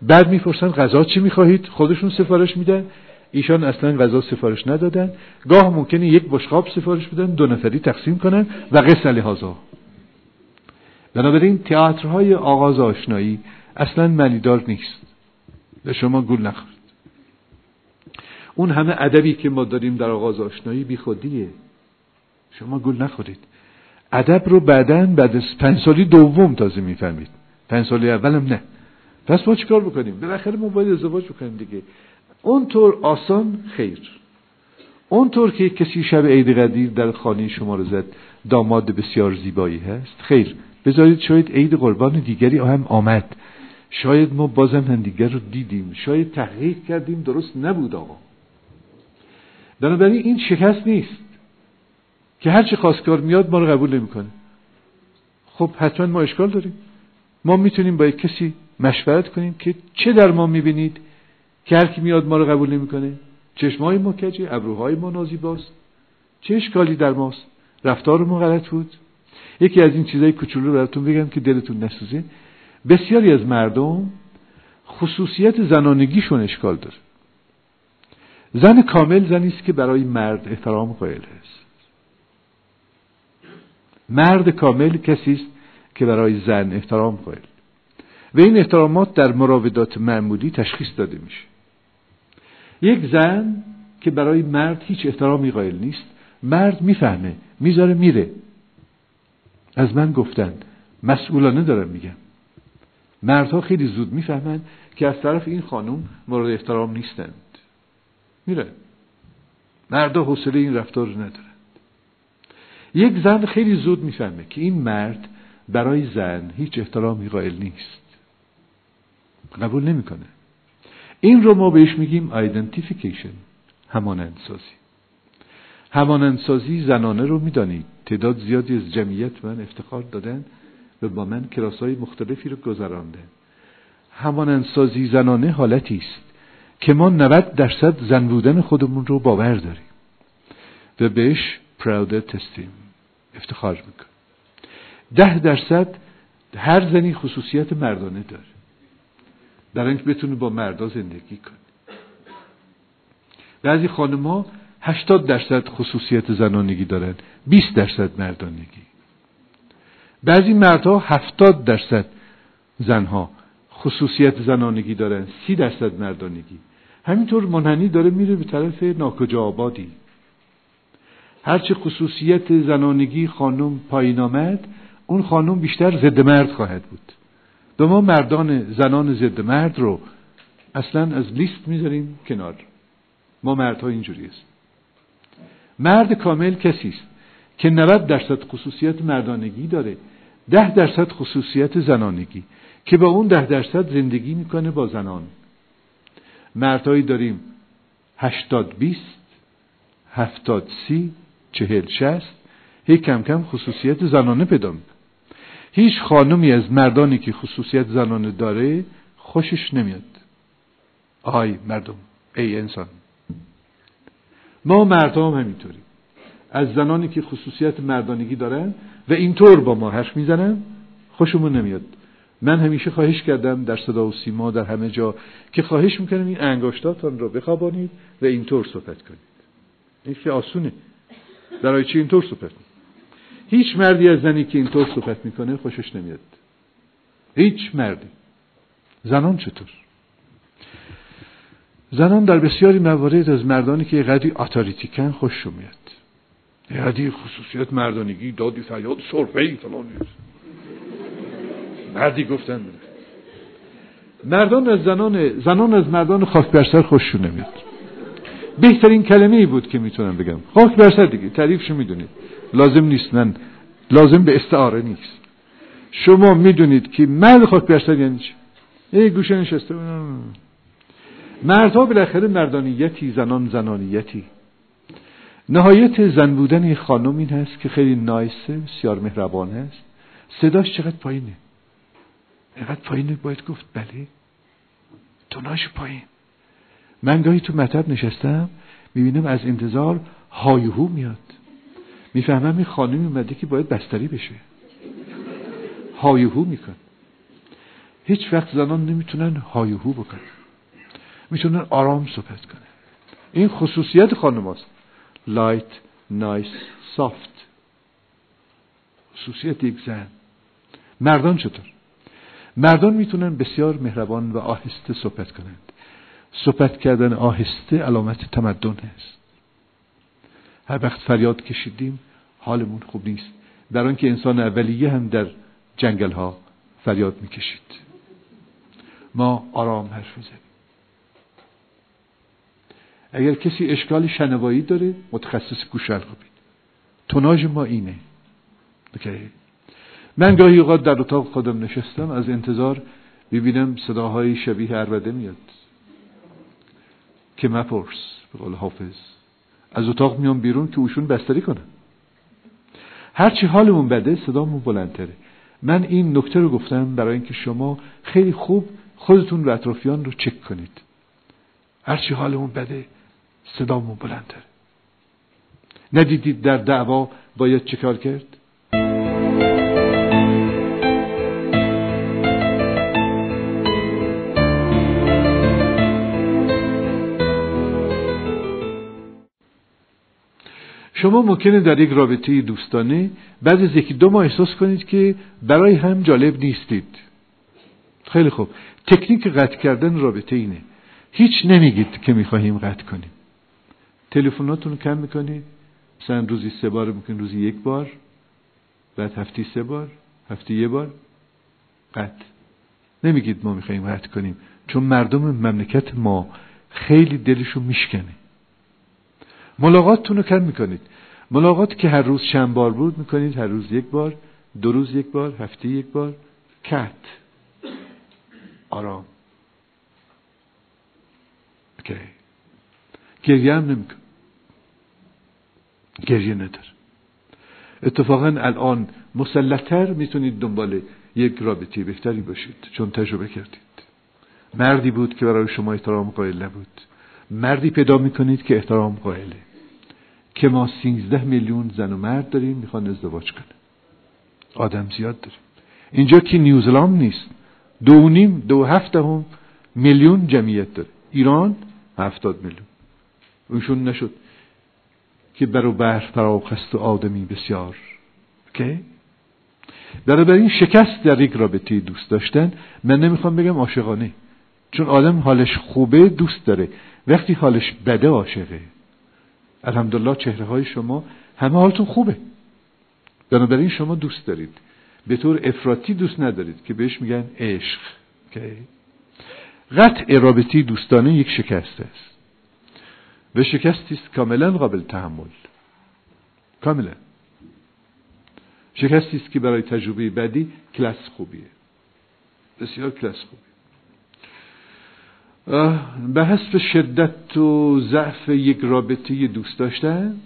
بعد می‌پرسن غذا چی می‌خواهید؟ خودشون سفارش میدن. ایشان اصلا غذا سفارش ندادن. گاه ممکنه یک بشقاب سفارش بدن دو نفری تقسیم کنن و قصه لحاظا بنابراین تئاترهای آغاز آشنایی اصلا معنیدار نیست. به شما گول نخورید اون همه ادبی که ما داریم در آغاز آشنایی بی خودیه شما گول نخورید. ادب رو بعدا بعد از پنج سالی دوم تازه می‌فهمید. پنج سالی اولم نه. پس ما چیکار بکنیم؟ بالاخره ما باید ازدواج بکنیم دیگه. اونطور آسان خیر. اونطور که کسی شب عید قدیر در خانه شما رو زد داماد بسیار زیبایی هست. خیر بذارید شاید عید قربان دیگری هم آمد. شاید ما بازم هم دیگر رو دیدیم. شاید تحقیق کردیم درست نبود آقا. بنابراین این شکست نیست. که هرچی خواستگار میاد ما رو قبول نمی‌کنه. خب حتما ما اشکال داریم. ما می‌تونیم با یک کسی مشورت کنیم که چه در ما می‌بینید که هر کی میاد ما رو قبول نمی‌کنه. چشمای ما کجه؟ ابروهای ما نازیباست چه اشکالی در ماست؟ رفتار ما غلط بود. یکی از این چیزای کوچولو براتون بگم که دلتون نسوزه. بسیاری از مردم خصوصیت زنانگیشون اشکال داره. زن کامل زنی است که برای مرد احترام قائل است. مرد کامل کسی است که برای زن احترام قائل. و این احترامات در مراودات معمولی تشخیص داده میشه. یک زن که برای مرد هیچ احترامی قائل نیست مرد می‌فهمه می‌ذاره میره. از من گفتن مسئولانه دارم میگم مردها خیلی زود می‌فهمند که از طرف این خانم مورد احترام نیستند. میره. مردها حوصله این رفتار رو ندارند یک زن خیلی زود می‌فهمه که این مرد برای زن هیچ احترامی قائل نیست. قبول نمی‌کنه. این رو ما بهش میگیم آیدنتیفیکیشن همانندسازی. همانندسازی زنانه رو می‌دانید تعداد زیادی از جمعیت من افتخار دادن و با من کلاس های مختلفی رو گذرانده همانندسازی زنانه حالتی است که ما 90 درصد زن بودن خودمون رو باور داریم و بهش پراود تستیم افتخار می‌کنیم ده درصد هر زنی خصوصیت مردانه داره. در اینکه بتونه با مردا زندگی کنه. بعضی خانمها 80 درصد خصوصیت زنانگی دارن 20 درصد مردانگی. بعضی مردها 70 درصد زنها خصوصیت زنانگی دارن 30 درصد مردانگی. همینطور منحنی داره میره به طرف ناکجا آبادی. هرچه خصوصیت زنانگی خانم پایین آمد اون خانم بیشتر ضد مرد خواهد بود. به ما مردان زنان ضد مرد رو اصلا از لیست می‌ذاریم کنار. ما مردها اینجوری است. مرد کامل کسی است که 90 درصد خصوصیت مردانگی داره ده درصد خصوصیت زنانگی که با اون ده درصد زندگی می‌کنه با زنان. مردهایی داریم هشتاد بیست هفتاد سی چهل شست هی کم کم خصوصیت زنانه پیدا هیچ خانمی از مردانی که خصوصیت زنانه داره خوشش نمیاد. آی مردم ای انسان. ما مردم هم همینطوریم. از زنانی که خصوصیت مردانگی دارن و اینطور با ما حرف می‌زنن خوشمون نمیاد. من همیشه خواهش کردم در صدا و سیما در همه جا که خواهش می‌کنم این انگاشتاتان رو بخوابانید و اینطور صحبت کنید. این که آسونه. برای چی اینطور صحبت هیچ مردی از زنی که اینطور صحبت می‌کنه خوشش نمیاد. هیچ مردی. زنان چطور؟ زنان در بسیاری موارد از مردانی که قدری آتاریتیکن خوششون میاد. قدری خصوصیت مردانگی دادی فریاد ای فلان. مردی گفتن. مردان از زنان زنان از مردان خاک بر سر خوششون نمیاد. بهترین کلمه ای بود که می‌تونم بگم. خاک بر سر دیگه تعریفشو می‌دونید. لازم نیست من لازم به استعاره نیست. شما می‌دونید که مرد خاک بر سر یعنی چی؟ ای گوشه نشسته. مردها بالاخره مردانیتی زنان زنانیتی. نهایت زن بودن خانم این هست که خیلی نایسه بسیار مهربان هست. صداش چقدر پایینه؟ اینقدر پایینه باید گفت بله. توناش پایین. من گاهی تو مطب نشستم می‌بینم از انتظار هایهو میاد. می‌فهمم این خانمی اومده که باید بستری بشه. هایهو میکن هیچ وقت زنان نمی‌تونن هایهو بکنن. می‌تونن آرام صحبت کنن. این خصوصیت خانم هست لایت نایس سافت خصوصیت یک زن. مردان چطور؟ مردان می‌تونن بسیار مهربان و آهسته صحبت کنند صحبت کردن آهسته علامت تمدن است. هر وقت فریاد کشیدیم حالمون خوب نیست. در آنکه انسان اولیه هم در جنگل ها فریاد می‌کشید. ما آرام حرف می‌زنیم. اگر کسی اشکال شنوایی داره متخصص گوشل خوبید توناژ ما اینه. من گاهی اوقات در اتاق خودم نشستم از انتظار ببینم صداهای شبیه عربده میاد. که مپرس به قول حافظ. از اتاق میام بیرون که اوشون بستری کنن هرچی حالمون بده صدامون بلندتره. من این نکته رو گفتم برای اینکه شما خیلی خوب خودتون و اطرافیان رو چک کنید. هرچی حالمون بده صدامون بلندتره. ندیدید در دعوا باید چکار کرد؟ شما ممکنه در یک رابطه دوستانه بعد از یکی دو ماه احساس کنید که برای هم جالب نیستید. خیلی خوب. تکنیک قطع کردن رابطه اینه. هیچ نمیگید که می‌خواهیم قطع کنیم. تلفناتون کم می‌کنید. مثلا روزی سه بار ممکن روزی یک بار. بعد هفتی سه بار. هفتی یه بار. قطع. نمیگید ما می‌خواهیم قطع کنیم. چون مردم مملکت ما خیلی دلشون میشکنه. ملاقاتتون رو کم می‌کنید. ملاقات که هر روز چند بار بود می‌کنید؟ هر روز یک بار دو روز یک بار هفته یک بار. کت. آرام. اوکی. گریه هم نمیکن گریه ندار اتفاقا الان مسلطتر می‌تونید دنبال یک رابطه بهتری باشید. چون تجربه کردید. مردی بود که برای شما احترام قائل نبود. مردی پیدا می‌کنید که احترام قائله. که ما سینزده میلیون زن و مرد داریم می‌خوان ازدواج کنه آدم زیاد داریم. اینجا که نیوزلند نیست دو نیم دو هفته هم میلیون جمعیت داره. ایران هفتاد میلیون. اونشون نشد که بر فراخست و آدمی بسیار. که این شکست در یک رابطه دوست داشتن من نمی‌خوام بگم عاشقانه. چون آدم حالش خوبه دوست داره. وقتی حالش بده عاشقه. الحمدلله چهره های شما همه حالتون خوبه. بنابراین شما دوست دارید. به طور افراطی دوست ندارید که بهش میگن عشق. قطع رابطی دوستانه یک شکست است. و شکستی است کاملا قابل تحمل. کاملا. شکستی است که برای تجربه بعدی کلاس خوبیه. بسیار کلاس خوبیه. به حسب شدت و ضعف یک رابطه دوست داشتن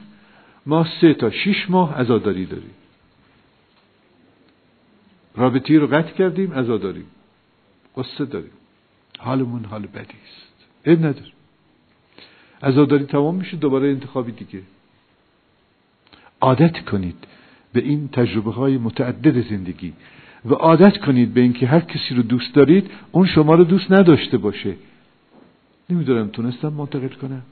ما سه تا شیش ماه ازاداری داریم. رابطه رو قطع کردیم ازاداری قصه داریم. حالمون حال بدی است. عیب نداره. ازاداری تمام میشه دوباره انتخابی دیگه. عادت کنید به این تجربه های متعدد زندگی و عادت کنید به اینکه هر کسی رو دوست دارید اون شما رو دوست نداشته باشه. نمی‌دونم تونستم منتقل کنم.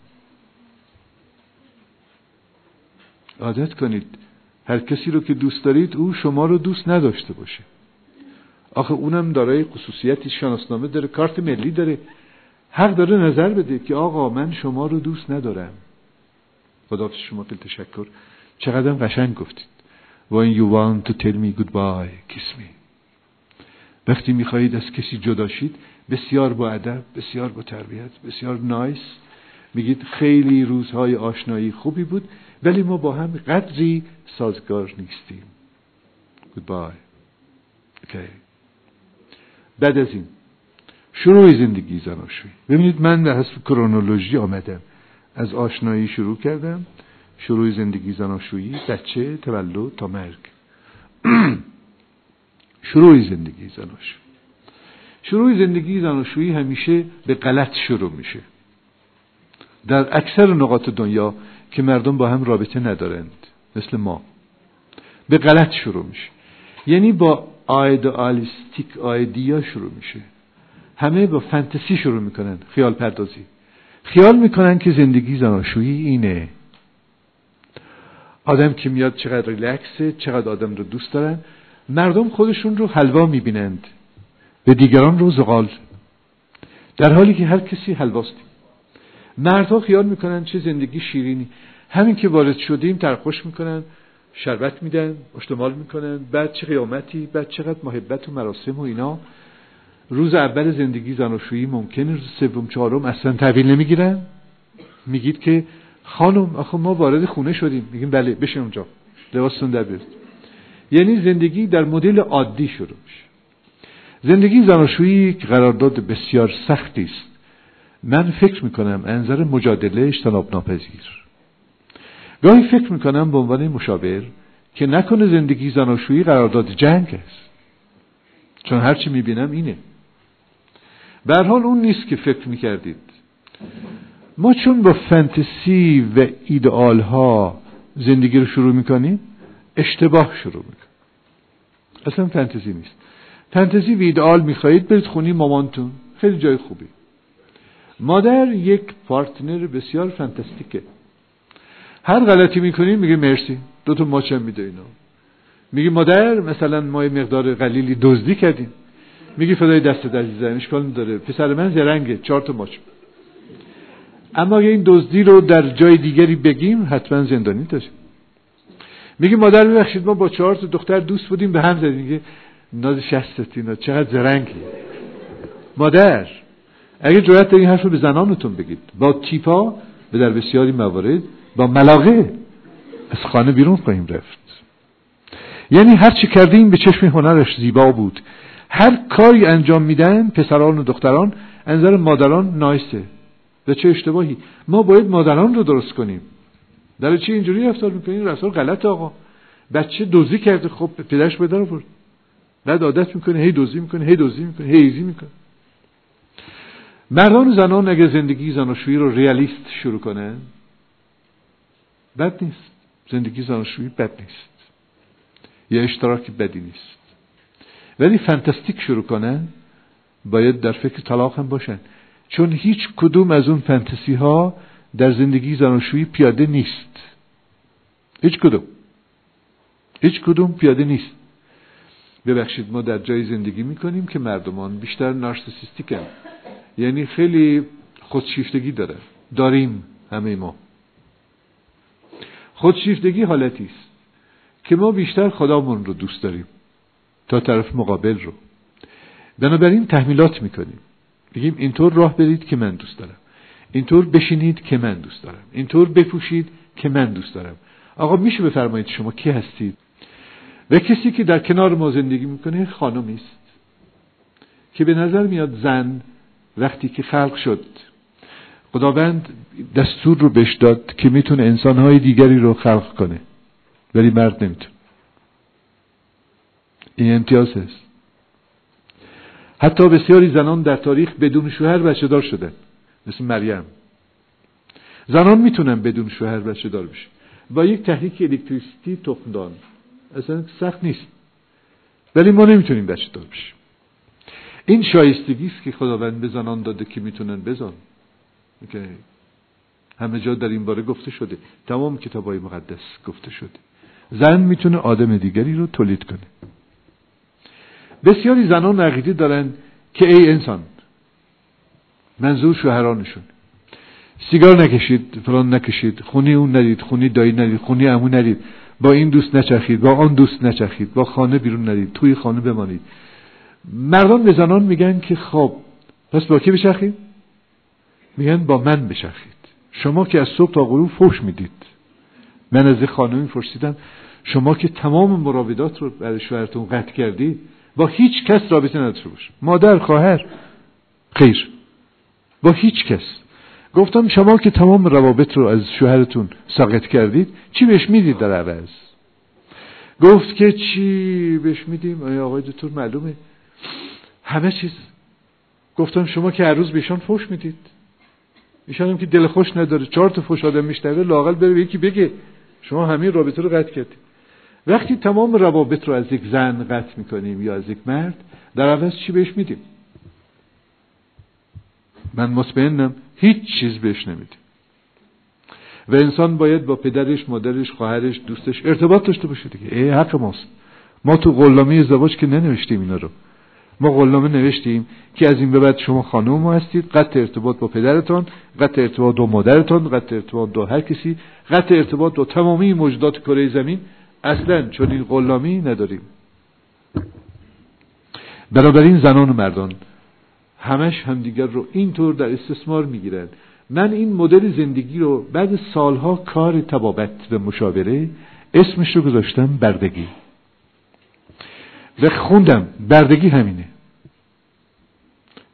عادت کنید هر کسی رو که دوست دارید او شما رو دوست نداشته باشه. آخه اونم دارای خصوصیتی شناسنامه داره کارت ملی داره. حق داره نظر بده که آقا من شما رو دوست ندارم. خدا شما خیلی تشکر. چقدر قشنگ گفتید. When you want to tell me goodbye kiss me. وقتی می‌خواهید از کسی جدا شید بسیار با ادب بسیار با تربیت بسیار نایس. میگید خیلی روزهای آشنایی خوبی بود ولی ما با هم قدری سازگار نیستیم. Goodbye. Okay. بعد از این شروع زندگی زناشویی. ببینید من در حسب کرونولوژی آمدم. از آشنایی شروع کردم. شروع زندگی زناشویی بچه تولد تا مرگ. شروع زندگی زناشویی. شروع زندگی زناشویی همیشه به غلط شروع میشه. در اکثر نقاط دنیا که مردم با هم رابطه ندارند مثل ما به غلط شروع میشه. یعنی با آیدالیستیک آیدیا شروع میشه. همه با فانتزی شروع می‌کنن خیال پردازی. خیال می‌کنن که زندگی زناشویی اینه. آدم که میاد چقدر ریلکسه چقدر آدم رو دوست دارن مردم خودشون رو حلوا می‌بینند. به دیگران رو زغال در حالی که هر کسی حلواست مردها خیال می‌کنن چه زندگی شیرینی. همین که وارد شدیم ترخوش می‌کنن شربت میدن اشتمال می‌کنن بعد چه قیامتی بعد چقدر محبت و مراسم و اینا. روز اول زندگی زناشویی ممکنه روز سوم چهارم اصلا تحویل نمی‌گیرن. میگید که خانم آخه ما وارد خونه شدیم. میگیم بله بشه اونجا. لباستون در بیارید. یعنی زندگی در مدل عادی شروع میشه. زندگی زناشویی قرارداد بسیار سختی است. من فکر می‌کنم انظر مجادله اجتناب ناپذیر گاهی فکر می‌کنم به عنوان مشاور که نکنه زندگی زناشویی قرارداد جنگ است. چون هرچی می‌بینم اینه. به حال اون نیست که فکر می‌کردید. ما چون با فنتسی و ایدئال ها زندگی رو شروع می‌کنیم اشتباه شروع می‌کنیم. اصلا فنتزی نیست. فنتزی و ایدئال می‌خواهید برید خونی مامانتون. خیلی جای خوبی. مادر یک پارتنر بسیار فانتاستیکه هر غلطی می‌کنیم میگه مرسی. دو تا ماچم میده اینا. میگه مادر مثلا ما یه مقدار قلیلی دزدی کردیم. میگه فدای دست عزیزم اشکال نداره. پسر من زرنگه. چهار تا ماچ. اما اگه این دزدی رو در جای دیگری بگیم حتما زندانی داشتیم میگه مادر ببخشید ما با چهار تا دختر دوست بودیم به هم زدیم. میگه ناز شستتینا چقدر زرنگی. مادر اگه جرأت این حرف رو به زنانتون بگید. با تیپا به در بسیاری موارد با ملاقه از خانه بیرون خواهیم رفت. یعنی هر چی کردیم به چشم هنرش زیبا بود. هر کاری انجام میدن پسران و دختران انظر مادران نایسه. و چه اشتباهی. ما باید مادران رو درست کنیم. در چی اینجوری رفتار می‌کنیم رفتار غلط آقا. بچه دوزی کرده. خب پدرش به در برد بعد عادت می‌کنه هی دوزی می‌کنه هی دوزی می‌کنه هی ایزی می‌کنه. مردان و زنان اگه زندگی زناشویی رو ریالیست شروع کنن بد نیست. زندگی زناشویی بد نیست. یا اشتراکی بدی نیست. ولی فانتاستیک شروع کنن باید در فکر طلاق هم باشن. چون هیچ کدوم از اون فانتزی ها در زندگی زناشویی پیاده نیست. هیچ کدوم. هیچ کدوم پیاده نیست. ببخشید ما در جای زندگی می‌کنیم که مردمان بیشتر نارسیسیستیکن یعنی خیلی خودشیفتگی داره. داریم همه ما. خودشیفتگی حالتی است که ما بیشتر خدامون رو دوست داریم تا طرف مقابل رو. بنابراین تحمیلات می‌کنیم. بگیم اینطور راه برید که من دوست دارم. اینطور بشینید که من دوست دارم. اینطور بپوشید که من دوست دارم. آقا میشه بفرمایید شما کی هستید؟ و کسی که در کنار ما زندگی می‌کنه خانمی است. که به نظر میاد زن وقتی که خلق شد خداوند دستور رو بهش داد که می‌تونه انسانهای دیگری رو خلق کنه ولی مرد نمی‌تونه. این امتیاز هست حتی بسیاری زنان در تاریخ بدون شوهر بچه دار شدن مثل مریم. زنان می‌تونن بدون شوهر بچه دار بشه با یک تحریک الکتریسیتی تخمدان. اصلا سخت نیست. ولی ما نمی‌تونیم بچه دار بشیم. این شایستگی است که خداوند به زنان داده که می‌تونن بزن. که همه جا در این باره گفته شده. تمام کتاب های مقدس گفته شده. زن می‌تونه آدم دیگری رو تولید کنه. بسیاری زنان عقیده دارن که ای انسان منظور شوهرانشون سیگار نکشید فلان نکشید خونی اون ندید خونی دایی ندید خونی امو ندید. با این دوست نچخید با آن دوست نچخید با خانه بیرون ندید توی خانه بمانید. مردان به زنان میگن که خب پس با کی بچخید میگن با من بچخید شما که از صبح تا غروب فوش می‌دید. من از خانمی فرستیدم شما که تمام مراودات رو برای شوهرتون قطع کردید با هیچ کس رابطه نداشته باش. مادر خواهر خیر. با هیچ کس. گفتم شما که تمام روابط رو از شوهرتون ساقط کردید چی بهش می‌دید در عوض؟ گفت که چی بهش میدیم؟ آقای دکتر معلومه. همه چیز. گفتم شما که هر روز بهشان فوش می‌دید. ایشان هم که دل خوش نداره. چهار تا فش آدم میشنوه لاقل بره یکی بگه. شما همین رابطه رو قطع کردید. وقتی تمام روابط رو از یک زن قطع می‌کنیم یا از یک مرد در عوض چی بهش میدیم؟ من مطمئنم هیچ چیز بهش نمیدیم و انسان باید با پدرش مادرش خواهرش دوستش ارتباط داشته باشه دیگه. ای حق ماست. ما تو قلامه ازدواج که ننوشتیم اینا رو. ما قلامه نوشتیم که از این به بعد شما خانم هستید. قطع ارتباط با پدرتان قطع ارتباط با مادرتان قطع ارتباط با هر کسی قطع ارتباط با تمامی موجودات کره زمین. اصلا چنین غلامی نداریم. بنابراین زنان و مردان همش همدیگر رو اینطور در استثمار می‌گیرند. من این مدل زندگی رو بعد سالها کار تبابت و مشاوره اسمش رو گذاشتم بردگی. و خوندم. بردگی همینه.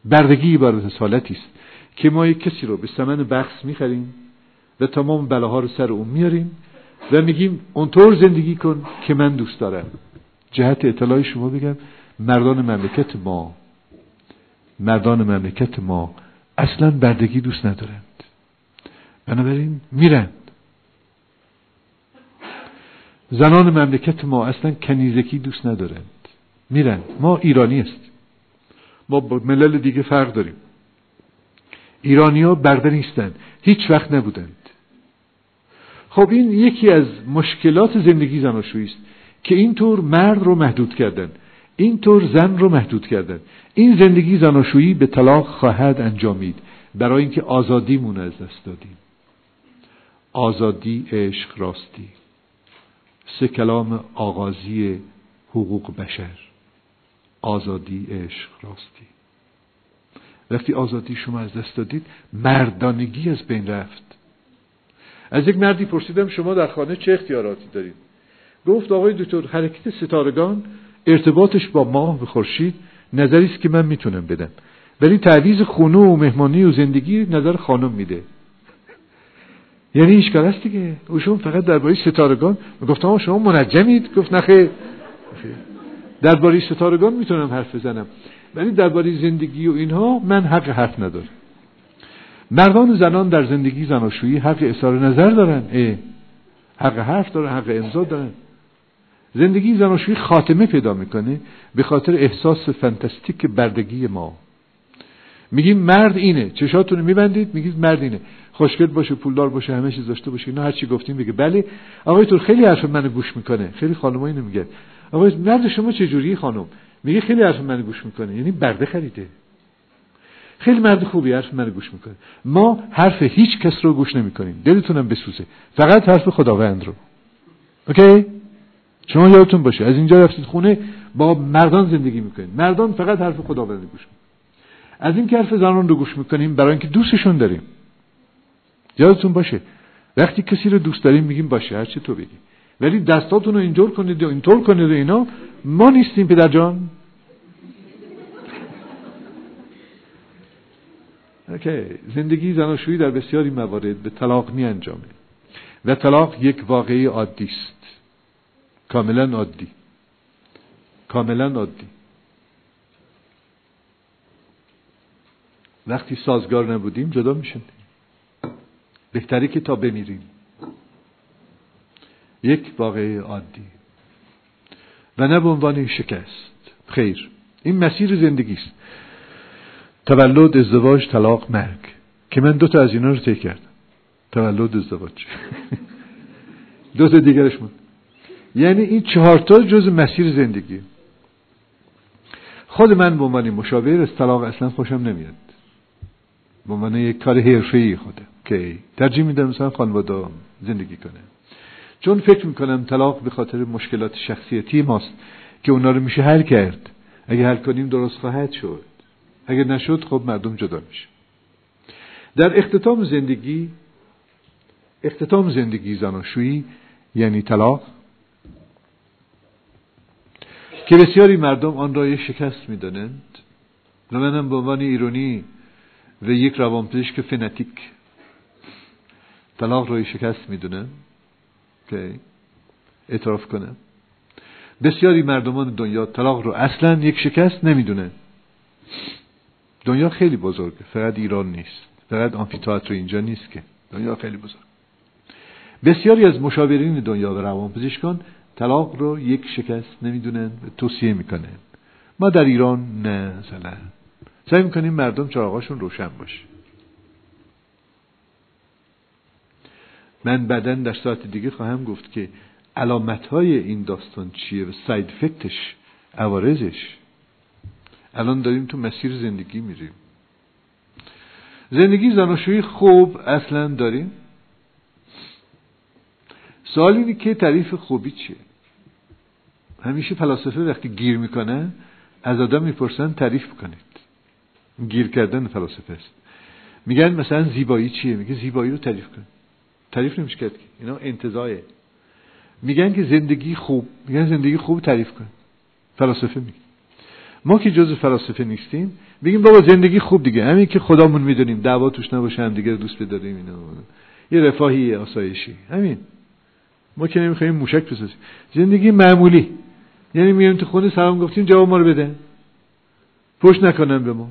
بردگی عبارت سالتی است که ما یک کسی رو به ثمن بخص می‌خریم و تمام بلاها رو سر اون میاریم و میگیم اونطور زندگی کن که من دوست دارم. جهت اطلاع شما بگم مردان مملکت ما. مردان مملکت ما اصلا بردگی دوست ندارند. بنابراین میرند. زنان مملکت ما اصلا کنیزکی دوست ندارند. میرند. ما ایرانی است ما با ملل دیگه فرق داریم. ایرانیا برده نیستند هیچ وقت نبودند. خب این یکی از مشکلات زندگی زناشویی است که اینطور مرد رو محدود کردن. اینطور زن رو محدود کردن. این زندگی زناشویی به طلاق خواهد انجامید. برای اینکه آزادیمون از دست دادیم. آزادی عشق راستی. سه کلام آغازی حقوق بشر. آزادی عشق راستی. وقتی آزادی شما از دست دادید مردانگی از بین رفت. از یک مردی پرسیدم شما در خانه چه اختیاراتی دارید؟ گفت آقای دکتر حرکت ستارگان ارتباطش با ماه و خورشید نظری است که من می‌تونم بدم. ولی تعویز خونه و مهمانی و زندگی نظر خانم میده. یعنی هیچ است دیگه. اوشون فقط درباره ستارگان گفتم شما منجمید؟ گفت نخیر درباره ستارگان می‌تونم حرف بزنم. ولی درباره زندگی و اینها من حق حرف ندارم. مردان و زنان در زندگی زناشویی حق اظهار نظر دارن. اه. حق حرف دارن حق امضا دارن. زندگی زناشویی خاتمه پیدا می‌کنه به خاطر احساس فانتاستیک بردگی ما. میگیم مرد اینه. چشاتون رو میبندید میگید مرد اینه. خوشگل باشه پولدار باشه همه چیز داشته باشه اینا هر چی گفتیم بگه بله آقای تو خیلی حرف منو گوش می‌کنه. خیلی خانمایی نمیگه آقای مرد شما چه جوری خانم؟ میگه خیلی حرف منو گوش می‌کنه. یعنی برده خریده. خیلی مرد خوبی حرف منو گوش می‌کنه. ما حرف هیچ کس رو گوش نمی‌کنیم. دلتونم بسوزه. فقط حرف خداوند رو. اوکی؟ شما یادتون باشه از اینجا رفتید خونه با مردان زندگی می‌کنید. مردان فقط حرف خداوند گوش از این که حرف زنان رو گوش می‌کنیم برای اینکه دوستشون داریم. یادتون باشه وقتی کسی رو دوست داریم میگیم باشه هر چی تو بگی. ولی دستاتون رو اینجور کنید و اینطور کنید و اینا ما نیستیم پدر جان. زندگی زناشویی در بسیاری موارد به طلاق می انجامه و طلاق یک واقعی عادی است. کاملا عادی. کاملا عادی. وقتی سازگار نبودیم جدا میشن بهتری که تا بمیریم. یک واقعی عادی. و نه به عنوان شکست. خیر. این مسیر زندگی است. تولد ازدواج طلاق مرگ. که من دو تا از اینا رو طی کردم. تولد ازدواج. دو تا دیگرش بود یعنی این چهارتا جز مسیر زندگی. خود من به عنوان مشاور از طلاق اصلا خوشم نمیاد. به عنوان یک کار حرفه‌ای خودم که ترجیح میدم مثلا خانواده زندگی کنه. چون فکر می‌کنم طلاق به خاطر مشکلات شخصیتی ماست که اونا رو میشه حل کرد. اگه حل کنیم درست خواهد شد. اگه نشد خب مردم جدا میشه. در اختتام زندگی اختتام زندگی زناشویی یعنی طلاق که بسیاری مردم آن را یک شکست می‌دانند. و منم به عنوان ایرانی و یک روانپزشک فنتیک طلاق را شکست می‌دونم که اعتراف کنم. بسیاری مردمان دنیا طلاق رو اصلا یک شکست نمی‌دونه دنیا خیلی بزرگه فقط ایران نیست. فقط آمفیتئاتر اینجا نیست که. دنیا خیلی بزرگ. بسیاری از مشاورین دنیا و روانپزشکان طلاق رو یک شکست نمی‌دونن توصیه می‌کنن ما در ایران نه مثلا سعی می‌کنیم مردم چراغاشون روشن باشه. من بعدا در ساعت دیگه خواهم گفت که علامت های این داستان چیه و ساید فکتش عوارضش. الان داریم تو مسیر زندگی میریم. زندگی زناشویی خوب اصلا داریم؟ سوال اینه که تعریف خوبی چیه؟ همیشه فلاسفه وقتی گیر می‌کنه از آدم می‌پرسن تعریف بکنید گیر کردن فلاسفه است. میگن مثلا زیبایی چیه؟ میگه زیبایی رو تعریف کن. تعریف نمیشه کرد اینا انتظایه. میگن که زندگی خوب. میگن زندگی خوب تعریف کن. فلاسفه میگه. ما که جز فلاسفه نیستیم بگیم بابا زندگی خوب دیگه. همین که خدامون می‌دونیم دعوا توش نباشه هم دیگه دوست بداریم اینو یه رفاهی آسایشی. همین. ما که نمی‌خوایم موشک بسازیم. زندگی معمولی. یعنی میایم تو خونه سلام گفتیم جواب ما رو بده. پشت نکنن به ما.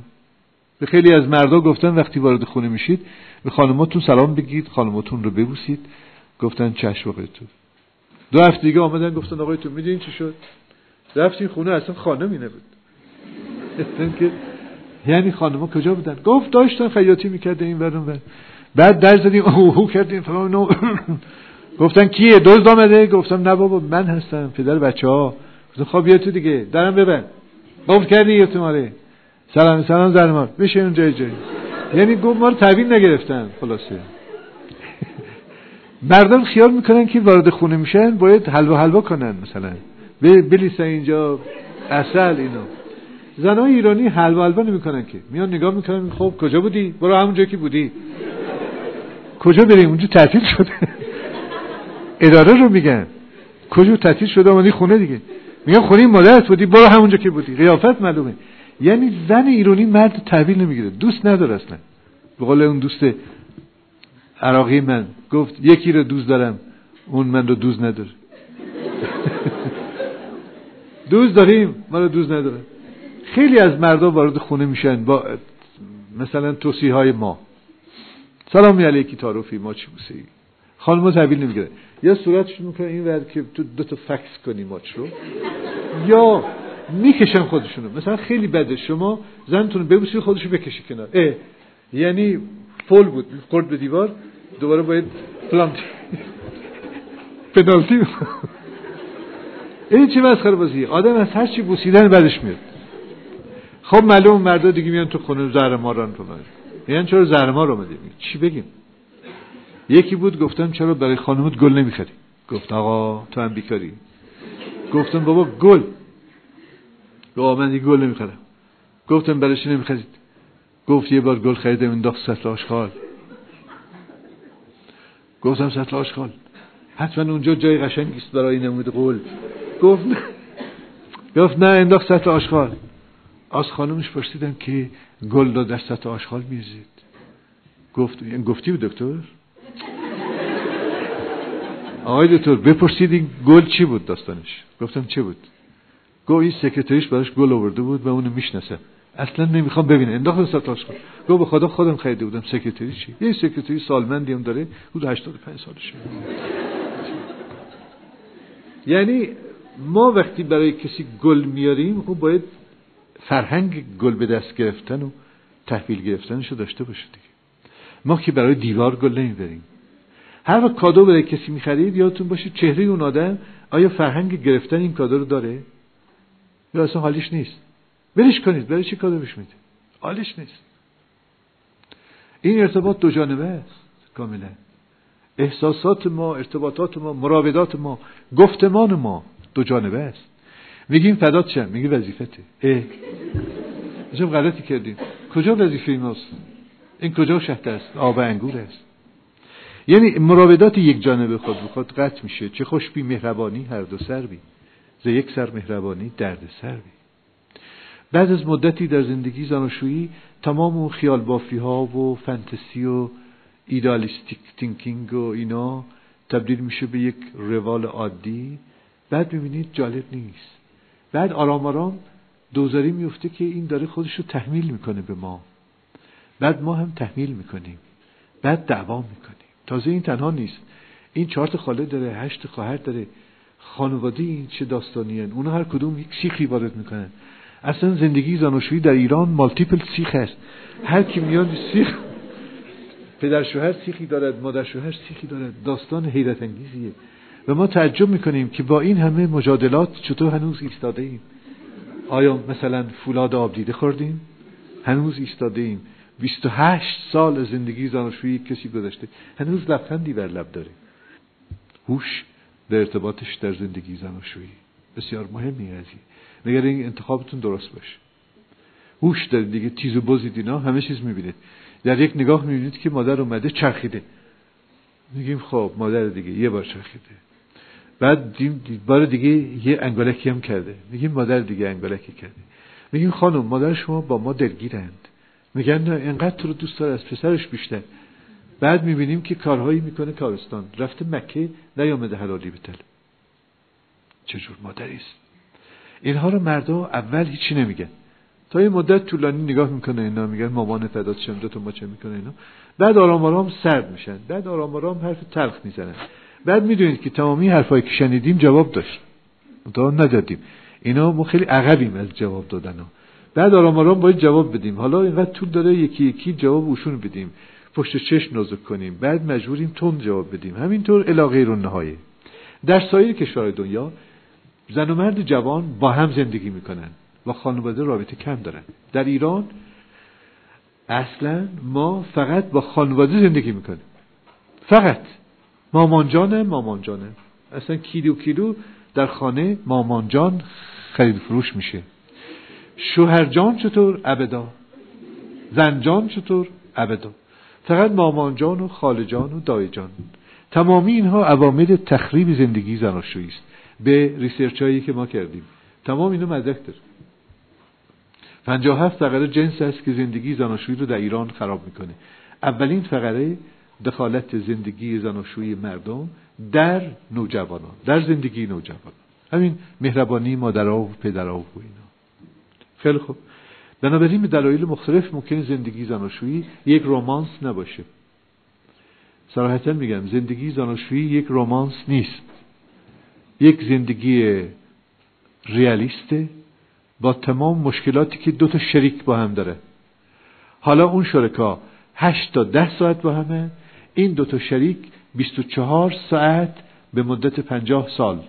به خیلی از مردا گفتن وقتی وارد خونه میشید به خانماتون سلام بگید خانماتون رو ببوسید. گفتن چشم تو دو هفته دیگه آمدن گفتن آقای تو می‌دونین چی شد؟ رفتین خونه اصلا خانمی نبود. که یعنی خانم کجا بودن؟ گفت داشتن خیاطی می‌کرده این برون بعد در زدیم اوهو کردیم. فلان گفتن کیه؟ دزد آمده؟ گفتم نه بابا من هستم پدر بچه ها گفتم خب بیا تو دیگه درم ببن گفت کردی یه ماره سلام سلام زرمار. بشه اون جای جای یعنی گفت ما رو تحویل نگرفتن. خلاصه. مردم خیال می‌کنن که وارد خونه میشن باید حلوا حلوا کنن مثلا. بلیسن اینجا. اصل اینو. زنای ایرانی حلوا حلوا نمی‌کنن که. میان نگاه می‌کنن خب کجا بودی؟ برو جایی که بودی. کجا بریم؟ اونجا تعطیل شده. اداره رو میگن. کجا تعطیل شده آمدی خونه دیگه. میگن خونه مادرت بودی برو همونجا که بودی. قیافت معلومه. یعنی زن ایرانی مرد تحویل نمی‌گیره. دوست نداره اصلا. به قول اون دوست عراقی من گفت یکی رو دوست دارم اون من رو دوست نداره. دوست داریم ما رو دوست نداره. خیلی از مردا وارد خونه میشن با مثلا توصیه های ما. سلام علیکی تعارفی ما چی بوسی خانم تحویل نمی‌گیره. یا صورتش می‌کنه این ور که تو دو تا فکس کنی ماچ رو یا می‌کشن خودشونو. مثلا خیلی بده. شما زنتون ببوسی خودشو بکشی کنار. اه یعنی فول بود. خورد به دیوار دوباره باید پلانتی پنالتی. این چه مسخره بازی؟ آدم از هر چی بوسیدن بعدش میاد. خب معلوم مردا دیگه میان تو خونه زهر ماران رو میگن چرا زهر مار اومدی چی بگیم؟ یکی بود گفتم چرا برای خانمت گل نمی‌خری؟ گفت آقا تو هم بیکاری. گفتم بابا گل. گفت من دیگه گل نمی‌خرم. گفتم برای چی نمی‌خرید؟ گفت یه بار گل خریدم انداخت سطل آشخال گفتم سطل آشخال حتما اونجا جای قشنگی است برای نمود قول. گفت نه. گفت نه انداخت سطل آشغال. از خانمش پرسیدم که گل داد در سطل آشغال میریزید گفت گفتی بود دکتر؟ آقای دکتر بپرسید این گل چی بود داستانش؟ گفتم چه بود؟ گو این secretary ش براش گل آورده بود و اونو می‌شناسه. اصلا نمی‌خوام ببینه. انداخت سطل آشغال. گو به خدا خودم خریده بودم. secretary چی؟ یه secretary سالمندی هم داره. حدود 85 سالشه. یعنی ما وقتی برای کسی گل میاریم خب باید فرهنگ گل به دست گرفتن و تحویل گرفتنش رو داشته باشه دیگه. ما که برای دیوار گل نمی‌بریم. هر وقت کادو برای کسی می‌خرید یادتون باشه چهره اون آدم آیا فرهنگ گرفتن این کادو رو داره؟ یا اصلا حالیش نیست؟ برش کنید برای چی کادو بهش میده حالیش نیست. این ارتباط دو جانبه است کاملا. احساسات ما ارتباطات ما مراودات ما گفتمان ما دو جانبه است. میگیم فدات شم میگی وظیفته. اه. غلطی کردیم. کجا وظیفه ماست؟ این کجا شهد است؟ آب انگور است. یعنی مراودات یک جانبه خود به خود قطع میشه. چه خوش بی مهربانی هر دو سر بی ز یک سر مهربانی درد سر بی. بعد از مدتی در زندگی زناشویی تمام اون خیال بافی ها و فانتزی و ایدالیستیک تینکینگ و اینا تبدیل میشه به یک روال عادی. بعد می‌بینید جالب نیست. بعد آرام آرام دوزاری میفته که این داره خودش رو تحمیل می‌کنه به ما. بعد ما هم تحمیل می‌کنیم. بعد دعوا می‌کنیم. تازه این تنها نیست. این چهار تا خاله داره هشت خواهر داره. خانواده این چه داستانی هن. اونا هر کدوم یک سیخی وارد می‌کنن. اصلا زندگی زناشویی در ایران مالتیپل سیخ هست هر کی میاد سیخ پدر شوهر سیخی دارد مادر شوهر سیخی دارد. داستان حیرت انگیزیه. و ما تعجب می‌کنیم که با این همه مجادلات چطور هنوز ایستاده ایم آیا مثلا فولاد آب دیده خوردیم؟ هنوز ایستاده ایم 28 سال زندگی زناشویی کسی گذشته. هنوز لبخندی بر لب داره. هوش در ارتباطش در زندگی زناشویی بسیار مهمی قضیه مگر این انتخابتون درست باشه؟ هوش در دیگه تیز و بزید اینا همه چیز می‌بینید. در یک نگاه می‌بینید که مادر اومده چرخیده. میگیم خب مادر دیگه یه بار چرخیده. بعد بار دیگه یه انگلکی هم کرده. میگیم مادر دیگه انگلکی کرده. میگیم خانم مادر شما با ما دلگیرند میگن نه انقدر تو رو دوست داره از پسرش بیشتر. بعد می‌بینیم که کارهایی می‌کنه کارستان رفته مکه نیامده حلالی به تل چجور مادری است؟ اینها رو مردا اول هیچی نمیگن. تا یه مدت طولانی نگاه می‌کنه اینا میگن مامان فدات شم تو ما چه می‌کنه اینا. بعد آرام آرام سرد میشن. بعد آرام آرام حرف تلخ می‌زنن. بعد می‌دونید که تمامی حرفایی که شنیدیم جواب داشت. تا ندادیم اینا ما خیلی عقبیم از جواب دادن ها. بعد آرام آرام باید جواب بدیم. حالا اینقدر طول داره یکی یکی جواب اوشون بدیم. پشت چشم نازک کنیم. بعد مجبوریم تند جواب بدیم. همینطور الاغه رو نهایه در سایر کشور دنیا زن و مرد جوان با هم زندگی می‌کنن و خانواده رابطه کم دارن. در ایران اصلا ما فقط با خانواده زندگی می‌کنیم. فقط. مامانجانه مامانجانه اصلا کیلو کیلو در خانه مامانجان خرید فروش میشه. شوهرجان چطور؟ ابدا. زنجان چطور؟ ابدا. فقط مامانجان و خالجان و دایجان تمامی اینها عوامل تخریب زندگی زناشویی است. به ریسرچ هایی که ما کردیم. تمام اینو مدرک داره 57 فقره جنس است که زندگی زناشویی رو در ایران خراب می‌کنه. اولین فقره دخالت زندگی زناشویی مردم در نوجوانان در زندگی نوجوانان. همین مهربانی مادرها و پدرها و اینا. خیلی خوب. بنابراین به دلایل مختلف ممکن زندگی زناشویی یک رومانس نباشه. صراحتا میگم زندگی زناشویی یک رومانس نیست. یک زندگی ریالیسته با تمام مشکلاتی که دو تا شریک با هم داره. حالا اون شرکا هشت تا ده ساعت با همه این دو تا شریک 24 ساعت به مدت پنجاه سال.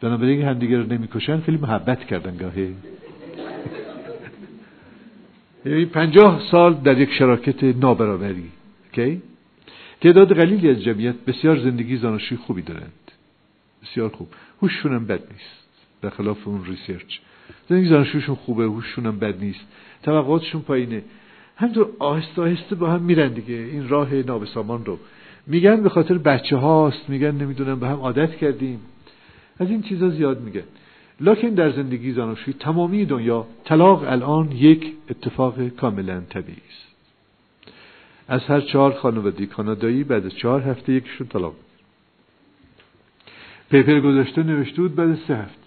بنابراین همدیگه رو نمی‌کشن خیلی محبت کردن گاهی. پنجاه سال در یک شراکت نابرابری اوکی؟ تعداد قلیلی از جمعیت بسیار زندگی زناشویی خوبی دارند. بسیار خوب. هوششون بد نیست. در خلاف اون research. زندگی زناشوییشون خوبه هوششون هم بد نیست. توقعاتشون پایینه. همینطور آهسته آهسته با هم میرن دیگه. این راه نابسامان رو. میگن به خاطر بچه هاست میگن نمی‌دونم به هم عادت کردیم. از این چیزا زیاد میگن. لکن در زندگی زناشویی تمامی دنیا طلاق الان یک اتفاق کاملا طبیعی است. از هر چهار خانواده کانادایی بعد از چهار هفته یکشون طلاق پیپر گذاشته نوشته بود بعد سه هفته.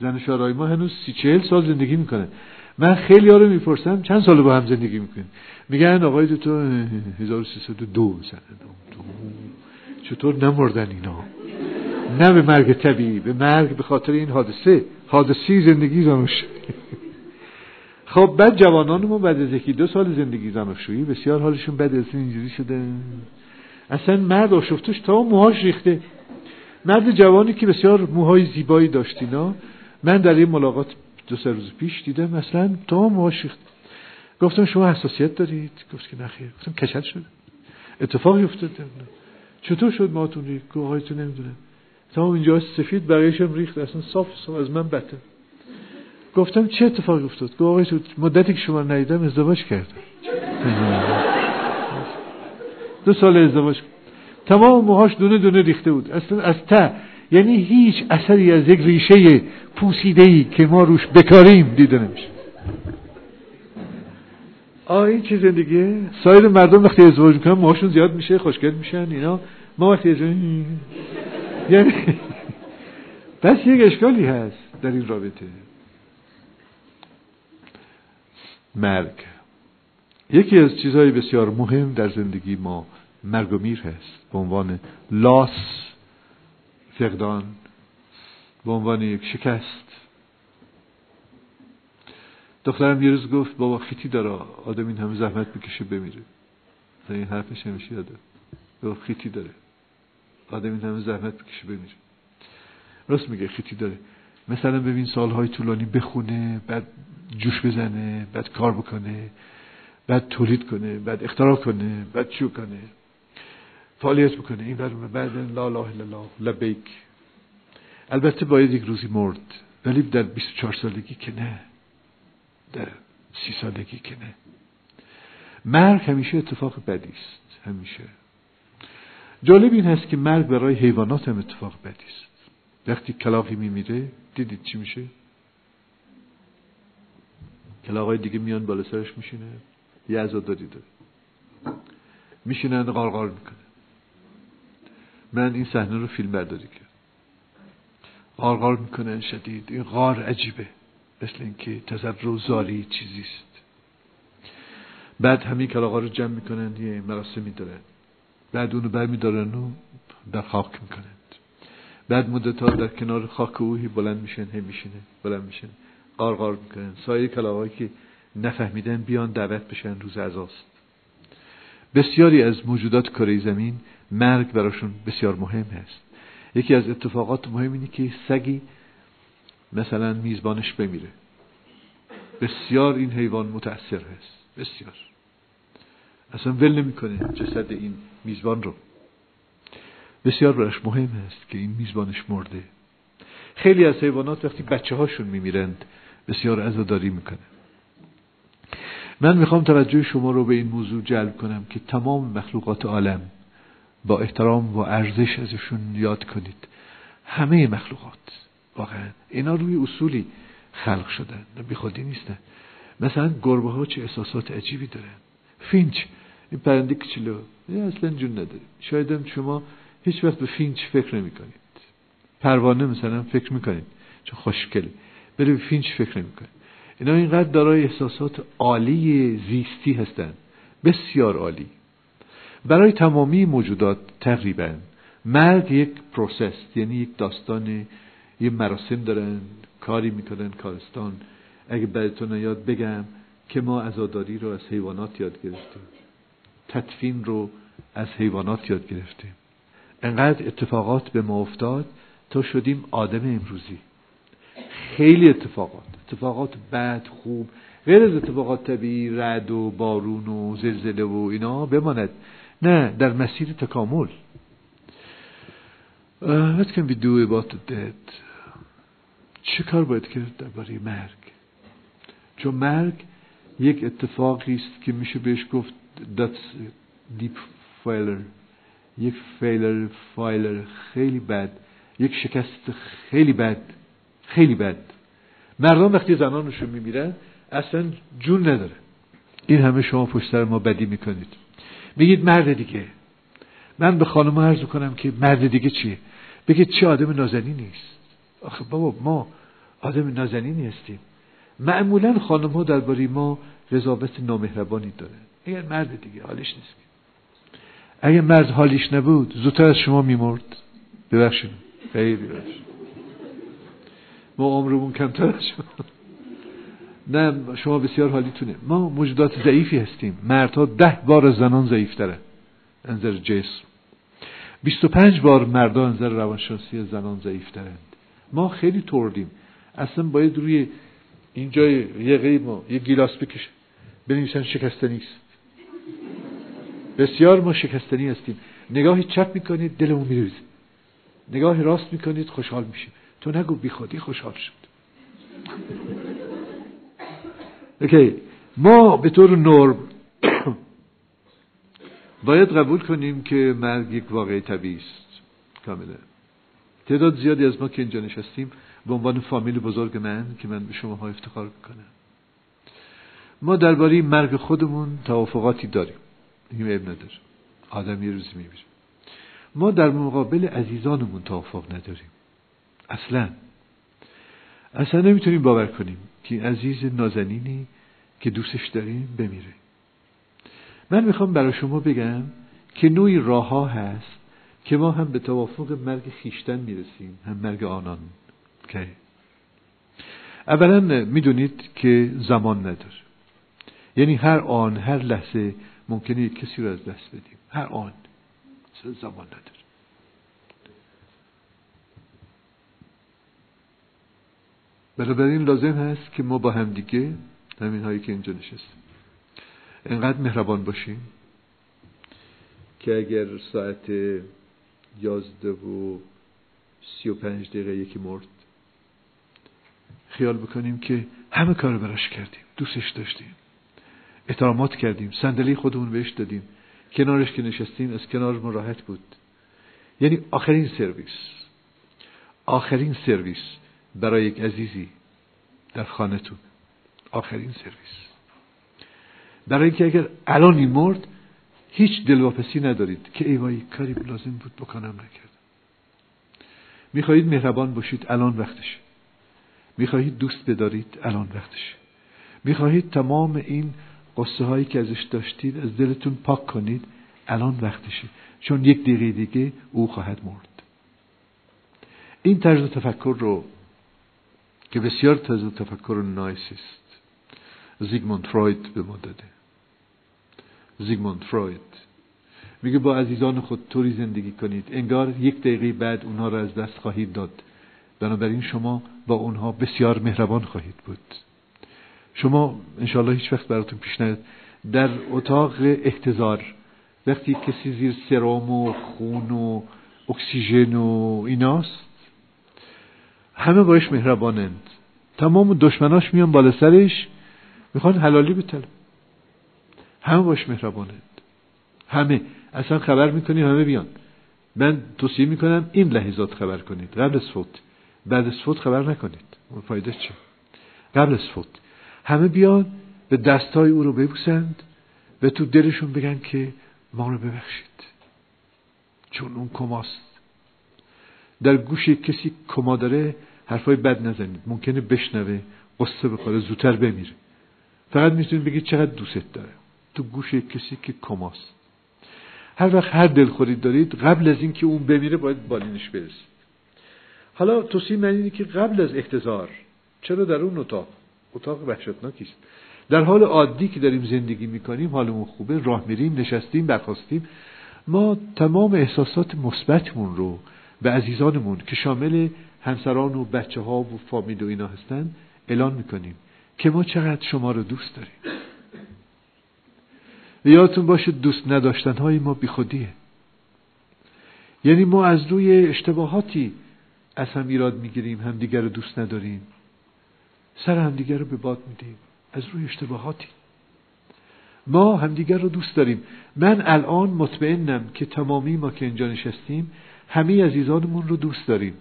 زن شارای ما هنوز سی چهل سال زندگی می‌کنه من خیلی ها رو می‌پرسم چند سال با هم زندگی می‌کنین میگن آقای تو 1302 مثلا چطور نمردن اینا؟ نه به مرگ طبیعی به مرگ به خاطر این حادثه. حادثی زندگی زناشویی خب بعد جوانان ما بعد از یکی دو سال زندگی زناشویی بسیار حالشون بد از اینجوری شده. اصلا مرد آشفتش تا موهاش ریخته. مرد جوانی که بسیار موهای زیبایی داشتینا من در این ملاقات دو سه روز پیش دیدم مثلا تا موهاش ریخته گفتم شما حساسیت دارید؟ گفت که نخیر گفتم کچل شده. اتفاقی افتاد چطور شد ماتون ریخت؟ آقای تو نمی‌دونم. تا اینجا سفید بقیهشم ریخت اصلا صاف از من بده گفتم چه اتفاقی افتاد؟ گفت آقای تو مدتی که شما ندیدم ازدواج کردم. دو سال ازدواج. تمام موهاش دونه دونه ریخته بود. اصلا از ته یعنی هیچ اثری از یک ریشه پوسیده ای که ما روش بکاریم دیده نمیشه. آه این چه زندگیه؟ سایر مردم وقتی ازدواج می‌کنن موهاشون زیاد میشه خوشگل میشن اینا. ما وقتی ازدواج یعنی بس یک اشکالی هست در این رابطه. مرگ. یکی از چیزهای بسیار مهم در زندگی ما مرگ و میر هست. به عنوان لاس فقدان به عنوان یک شکست. دخترم یه روز گفت بابا خیتی داره آدم این همه زحمت بکشه بمیره. این حرفش همیشه یاده گفت خیتی داره. آدم این همه زحمت بکشه بمیره راست میگه خیتی داره. مثلا ببین سالهای طولانی بخونه بعد جوش بزنه بعد کار بکنه بعد تولید کنه بعد اختراع کنه بعد چو کنه فعالیت بکنه. این برمه بعد لا لا لا لبیک. البته باید یک روزی مرد ولی در 24 سالگی که نه. در سی سالگی که نه. مرگ همیشه اتفاق بدی است. همیشه. جالب این هست که مرگ برای حیوانات هم اتفاق بدی است. وقتی کلاقی میمیره دیدید چی میشه؟ کلاقای دیگه میان بالا سرش میشینه یه عزاداری داره میشینن قارقار می‌کنه من این صحنه رو فیلم برداری کرد قارقار می‌کنن شدید. این غار عجیبه. مثل اینکه تزر و زاری چیزیست بعد همین کلاغا رو جمع می‌کنن یه مراسمی دارن. بعد اونو برمیدارن و در خاک می‌کنند. بعد مدت ها در کنار خاک اوهی بلند میشن هم میشینه بلند میشن قارقار می‌کنن. سایر کلاغایی که نفهمیدن بیان دعوت بشن روز عزاست بسیاری از موجودات کره زمین مرگ براشون بسیار مهم هست. یکی از اتفاقات مهم اینه که سگی مثلا میزبانش بمیره. بسیار این حیوان متأثر هست. بسیار. اصلا ول نمی‌کنه جسد این میزبان رو. بسیار براش مهم هست که این میزبانش مرده. خیلی از حیوانات وقتی بچه هاشون میمیرند بسیار عزاداری می‌کنه. من می‌خوام توجه شما رو به این موضوع جلب کنم که تمام مخلوقات عالم با احترام و ارزش ازشون یاد کنید. همه مخلوقات واقعا اینا روی اصولی خلق شدن بی خودی نیستن. مثلا گربه ها چه احساسات عجیبی دارن. finch این پرنده کچلو اصلا جون نداره شاید شما هیچ وقت به finch فکر نمی کنید پروانه مثلا فکر می‌کنید. چون خوشگله. بره به finch فکر نمی کنید اینا اینقدر دارای احساسات عالی زیستی هستند بسیار عالی. برای تمامی موجودات تقریبا مرگ یک process یعنی یک داستان یه مراسم دارن کاری می‌کنن کارستان. اگه براتون یاد بگم که ما ازاداری رو از حیوانات یاد گرفتیم. تدفین رو از حیوانات یاد گرفتیم. انقدر اتفاقات به ما افتاد تا شدیم آدم امروزی. خیلی اتفاقات. اتفاقات بد خوب. غیر از اتفاقات طبیعی رد و بارون و زلزله و اینا بماند. نه در مسیر تکامل. What can we do about the dead چه کار باید کرد درباره مرگ؟ چون مرگ یک اتفاقی است که میشه بهش گفت that's deep failure یک فیلر فایلر خیلی بد یک شکست خیلی بد خیلی بد مردم وقتی زنانشون میمیرن اصلا جون نداره این همه شما پشت سر ما بدی می‌کنید میگید مرد دیگه من به خانم عرض کنم که مرد دیگه چیه بگید چه آدم نازنی نیست آخه بابا ما آدم نازنینی هستیم معمولا خانم ها درباره ما قضاوت نامهربانی داره اگر مرد دیگه حالش نیست. اگر مرد حالیش نبود زودتر از شما میمرد. ببخشید. خیلی ببخشید. ما عمرمون کمتر از شما. نه شما بسیار حالیتونه. ما موجودات ضعیفی هستیم. مردها ده بار از زنان ضعیفتره. انظر جسم. 25 بار مردا انظر روانشناسی زنان ضعیفترند. ما خیلی توردیم. اصلا باید روی اینجا یه ما یه گیلاس بکشه. بنویسن شکستنی است بسیار ما شکستنی هستیم. نگاهی چپ می‌کنید دلمون میریزه. نگاه راست می‌کنید خوشحال میشیم. تو نگو بی خودی خوشحال شد. اوکی. ما به طور نرم باید قبول کنیم که مرگ یک واقع طبیعی است. کاملا تعداد زیادی از ما که اینجا نشستیم به عنوان فامیل بزرگ من که من به شما ها افتخار می‌کنم. ما درباره مرگ خودمون توافقاتی داریم. این عیب نداره آدم یه روزی میمیره ما در مقابل عزیزانمون توافق نداریم. اصلا. اصلا نمی‌تونیم باور کنیم که عزیز نازنینی که دوستش داریم بمیره. من می‌خوام برای شما بگم که نوعی راه ها هست که ما هم به توافق مرگ خیشتن می‌رسیم هم مرگ آنان. که اولا می‌دونید که زمان نداره. یعنی هر آن هر لحظه ممکنه کسی رو از دست بدیم. هر آن زمان نداره. بنابراین لازم هست که ما با همدیگه همین هایی که اینجا نشستیم. انقدر مهربان باشیم که اگر ساعت یازده و سی و پنج دقیقه یکی مرد خیال بکنیم که همه کار براش کردیم. دوستش داشتیم. احترامات کردیم صندلی خودمون بهش دادیم. کنارش که نشستیم از کنار ما راحت بود. یعنی آخرین سرویس. آخرین سرویس برای یک عزیزی در خانهتون. آخرین سرویس. برای اینکه اگر الان مرد هیچ دلواپسی ندارید که ای وای کاری لازم بود بکنم نکردم. می‌خواهید مهربان باشید الان وقتشه. می‌خواهید دوست بدارید الان وقتشه. می‌خواهید تمام این قصه هایی که ازش داشتید از دلتون پاک کنید الان وقتشه. چون یک دقیقه دیگه او خواهد مرد. این طرز تفکر رو که بسیار طرز تفکر نایسیست زیگموند فروید به ما داده. زیگموند فروید میگه با عزیزان خود طوری زندگی کنید. انگار یک دقیقه بعد اونها را از دست خواهید داد. بنابراین شما با اونها بسیار مهربان خواهید بود. شما انشاءالله هیچ وقت براتون پیش نیاد. در اتاق احتضار وقتی کسی زیر سرام و خون و اکسیژن و ایناست همه باش مهربانند. تمام دشمناش میان بالا سرش می‌خوان حلالی بتلن. همه باش مهربانند. همه. اصلا خبر می‌کنی همه بیان. من توصیه می‌کنم این لحظات خبر کنید. قبل از فوت. بعد از فوت خبر نکنید. اون فایده چه قبل از فوت. همه بیان به دستای او رو ببوسند و تو دلشون بگن که ما رو ببخشید. چون اون کماست. در گوش کسی کما داره حرفای بد نزنید. ممکنه بشنوه قصه بخوره زودتر بمیره. فقط می‌تونید بگید چقدر دوست داره. تو گوش کسی که کماست. هر وقت هر دلخوری دارید قبل از اینکه اون بمیره باید بالینش برسید. حالا توصیه من اینه که قبل از احتضار چرا در اون اتاق؟ اتاق وحشتناکی است در حال عادی که داریم زندگی می‌کنیم حالمون خوبه راه میریم نشستیم برخواستیم ما تمام احساسات مثبتمون رو به عزیزانمون که شامل همسران و بچه ها و فامیل و اینا هستن اعلان می‌کنیم که ما چقدر شما رو دوست داریم. یادتون باشه دوست نداشتن های ما بیخودیه. یعنی ما از روی اشتباهاتی از هم ایراد می‌گیریم همدیگر رو دوست نداریم. سر همدیگر رو به باد میدیم از روی اشتباهاتی. ما همدیگر رو دوست داریم. من الان مطمئنم که تمامی ما که اینجا نشستیم همه عزیزانمون رو دوست داریم.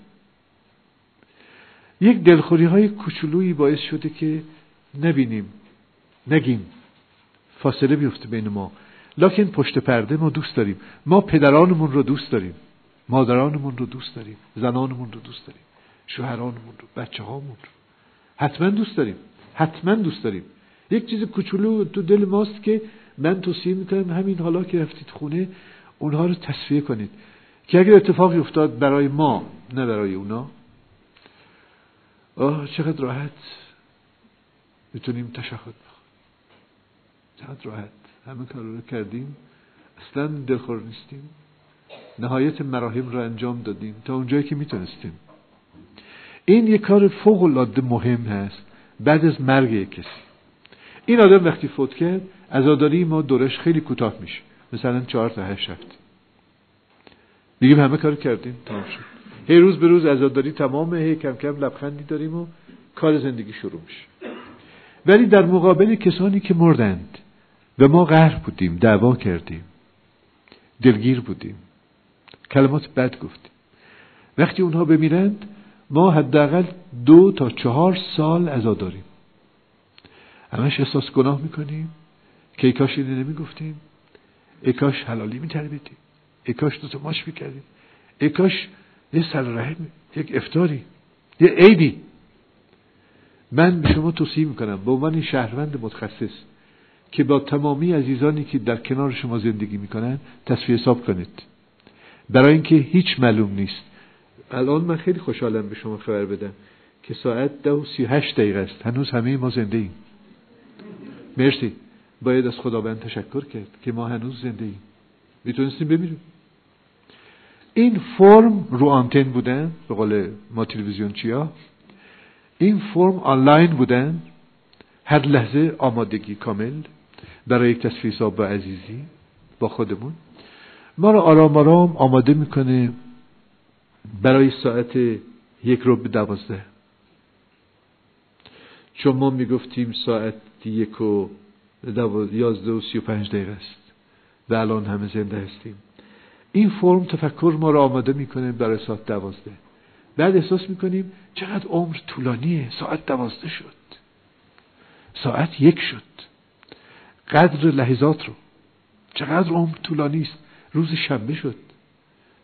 یک دلخوری های کوچولویی باعث شده که نبینیم نگیم. فاصله بیفته بین ما. لکن پشت پرده ما دوست داریم. ما پدرانمون رو دوست داریم. مادرانمون رو دوست داریم. زنانمون رو دوست داریم. شوهرانمون رو بچه هامون رو. حتما دوست داریم. حتما دوست داریم. یک چیز کوچولو تو دل ماست که من توصیه می‌کنم همین حالا که رفتید خونه اونها رو تصفیه کنید. که اگر اتفاقی افتاد برای ما نه برای اونا. آه چقدر راحت. می‌تونیم تشهد بخوریم. چقدر راحت. همه کار رو کردیم. اصلا دلخور نیستیم. نهایت مراحم رو انجام دادیم. تا اونجایی که می‌تونستیم. این یک کار فوق العاده مهم هست. بعد از مرگ کسی. این آدم وقتی فوت کرد عزاداری ما دورش خیلی کوتاه میشه. مثلا چهار تا هشت هفته میگیم همه کار کردیم. تمام شد. هی روز به روز عزاداری تمامه هی کم کم لبخندی داریم و کار زندگی شروع میشه. ولی در مقابل کسانی که مردند و ما قهر بودیم دعوا کردیم. دلگیر بودیم. کلمات بد گفتیم. وقتی اونها بمیرند ما حداقل دو تا چهار سال عزا داریم. همش احساس گناه می‌کنیم. که ای کاش اینه نمی‌گفتیم. ای کاش حلالی میتربیدیم ای کاش دو تا ماش می‌کردیم. ای کاش یه سر یک افتاری یه عیدی من به شما توصیه می‌کنم به عنوان شهروند متخصص که با تمامی عزیزانی که در کنار شما زندگی می‌کنن تصفیه حساب کنید. برای اینکه هیچ معلوم نیست. الان من خیلی خوشحالم به شما خبر بدم که ساعت ده و سی هشت دقیقه است. هنوز همه ما زنده ایم. مرسی. باید از خداوند تشکر کرد که ما هنوز زنده ایم. می‌تونستیم ببینیم. این فرم رو آنتن بودن؟ به قول ما تلویزیون چیا؟ این فرم آنلاین بودن؟ هر لحظه آمادگی کامل برای یک تصفیه حساب عزیزی با خودمون. ما رو آرام آرام آماده می‌کنه برای ساعت یک رو به دوازده. چون ما می‌گفتیم ساعت یک و یازده و سی و پنج دقیقه است و الان همه زنده هستیم. این فرم تفکر ما رو آماده می‌کنه برای ساعت دوازده. بعد احساس می‌کنیم چقدر عمر طولانیه. ساعت دوازده شد. ساعت یک شد. قدر لحظات رو. چقدر عمر طولانی است. روز شنبه شد.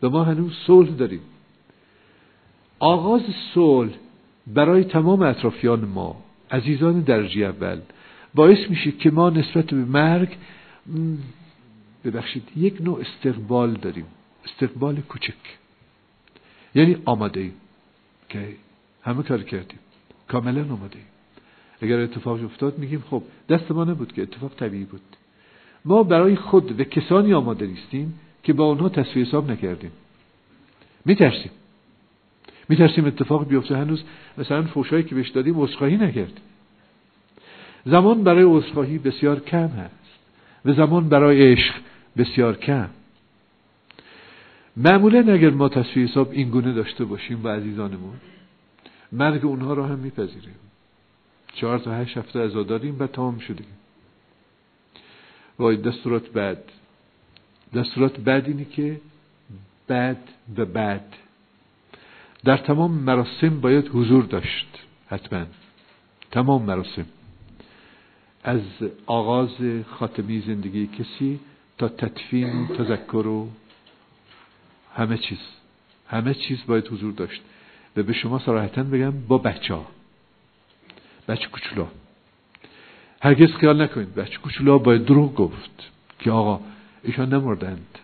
و ما هنوز صلح داریم. آغاز صلح برای تمام اطرافیان ما عزیزان درجه اول باعث میشه که ما نسبت به مرگ ببخشید یک نوع استقبال داریم. استقبال کوچک. یعنی آماده ایم که همه کار کردیم. کاملا آماده ایم اگر اتفاق افتاد میگیم خب دست ما نبود که اتفاق طبیعی بود. ما برای خود و کسانی آماده نیستیم که با اونها تصفیه حساب نکردیم. میترسیم. میترسیم اتفاق بیفته. هنوز مثلا فوشایی که بهش دادیم عذرخواهی نکردیم زمان برای عذرخواهی بسیار کم هست و زمان برای عشق بسیار کم. معمولا اگر ما تصفیه حساب این گونه داشته باشیم با عزیزانمون مرگ اونها را هم میپذیریم. چهار تا هشت هفته ازا داریم و تمام شدیم وای دستورات بعد. دستورات بعد اینه که بعد و بعد در تمام مراسم باید حضور داشت. حتما. تمام مراسم. از آغاز خاتمی زندگی کسی تا تدفین تذکر و همه چیز. همه چیز باید حضور داشت. و به شما صراحتا بگم با بچه ها. بچه کچولا هرگز خیال نکنید. بچه کچولا باید دروغ گفت که آقا ایشان نمردند.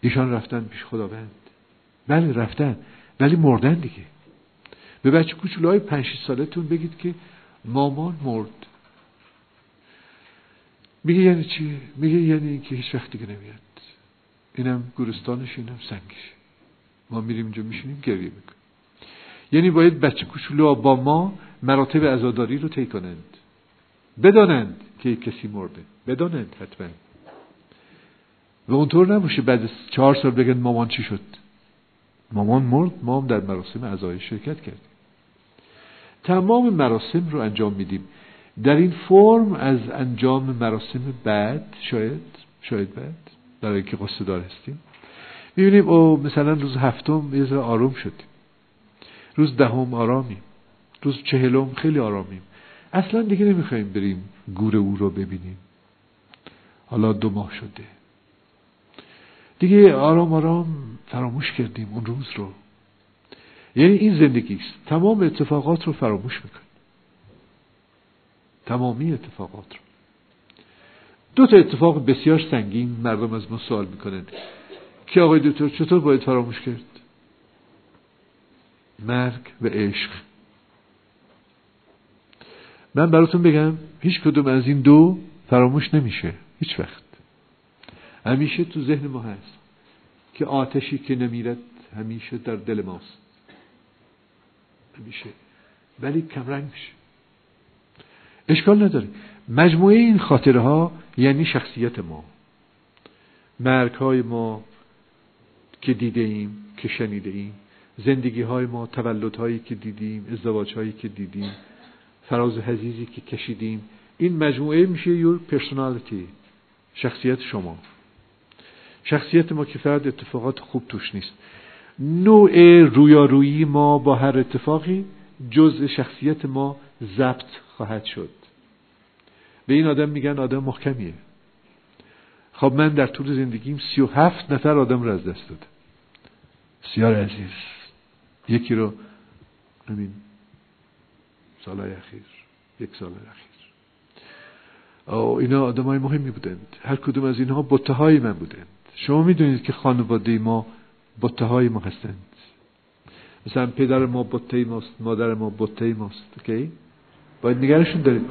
ایشان رفتن پیش خداوند. بله رفتن. ولی مردن دیگه. به بچه کوچولوهای پنج سالتون بگید که مامان مرد. میگه یعنی چی؟ میگه یعنی اینکه هیچ وقت دیگه نمیاد. اینم گورستانش اینم سنگش. ما میریم اینجا میشینیم گریه می‌کنیم. یعنی باید بچه با ما مراتب عزاداری رو طی کنند. بدانند که کسی مرده. بدانند حتما. و اونطور نباشه بعد چهار سال بگن مامان چی شد. مامان مرد ما هم در مراسم عزای شرکت کردیم. تمام مراسم رو انجام میدیم. در این فرم از انجام مراسم بعد شاید شاید بعد برای که قصه دار هستیم می‌بینیم او مثلا روز هفتم یه ذره آروم شدیم. روز دهم آرامیم. روز چهلم خیلی آرامیم. اصلا دیگه نمی‌خوایم بریم گور او رو ببینیم. حالا دو ماه شده. دیگه آرام آرام فراموش کردیم اون روز رو. یعنی این زندگی است. تمام اتفاقات رو فراموش می‌کنیم. تمامی اتفاقات رو. دو تا اتفاق بسیار سنگین مردم از ما سوال می‌کنن. که آقای دکتر چطور باید فراموش کرد؟ مرگ و عشق. من براتون بگم هیچ کدوم از این دو فراموش نمیشه. هیچ وقت. همیشه تو ذهن ما هست که آتشی که نمیرد همیشه در دل ماست. همیشه. ولی کمرنگ میشه. اشکال نداره. مجموعه این خاطره ها یعنی شخصیت ما. مرگ های ما که دیده ایم که شنیده ایم زندگی های ما تولد هایی که دیدیم ازدواج هایی که دیدیم. فراز حزیزی که کشیدیم. این مجموعه میشه یور پرسونالیتی شخصیت شما. شخصیت ما که فقط اتفاقات خوب توش نیست. نوع رویارویی ما با هر اتفاقی جزء شخصیت ما ضبط خواهد شد. به این آدم میگن آدم محکمیه. خب من در طول زندگیم سی و هفت نفر آدم رو از دست دادم. سیار عزیز. یکی رو همین سالهای اخیر یک سال اخیر. اینا آدم های مهمی بودند. هر کدوم از اینها بطه من بودند. شما می‌دونید که خانواده ما بطه های ما هستند. مثلا پدر ما بطه ماست مادر ما بطه ماست اوکی؟ باید نگرشون دارید.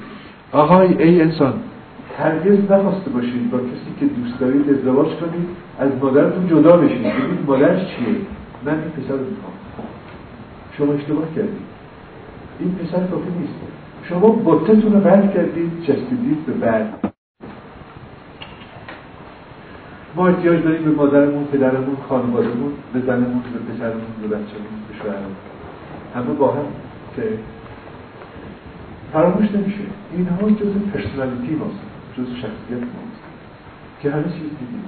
آقای ای انسان هرگز نخواسته باشید با کسی که دوست دارید ازدواج کنید از مادرتون جدا بشید. بگید مادرش چیه. من این پسر رو می‌خوام. شما اشتباه کردید. این پسر کافی نیست. شما بطتون رو قرد کردید چسبیدید به بعد. ما احتیاج داریم به مادرمون پدرمون خانوادهمون به زنمون به پسرمون به بچه‌مون به شوهرمون. همه با هم که فراموش نمیشه. اینها جز پرسنالیتی ماست جز شخصیت ماست که همه چیز دیدیم.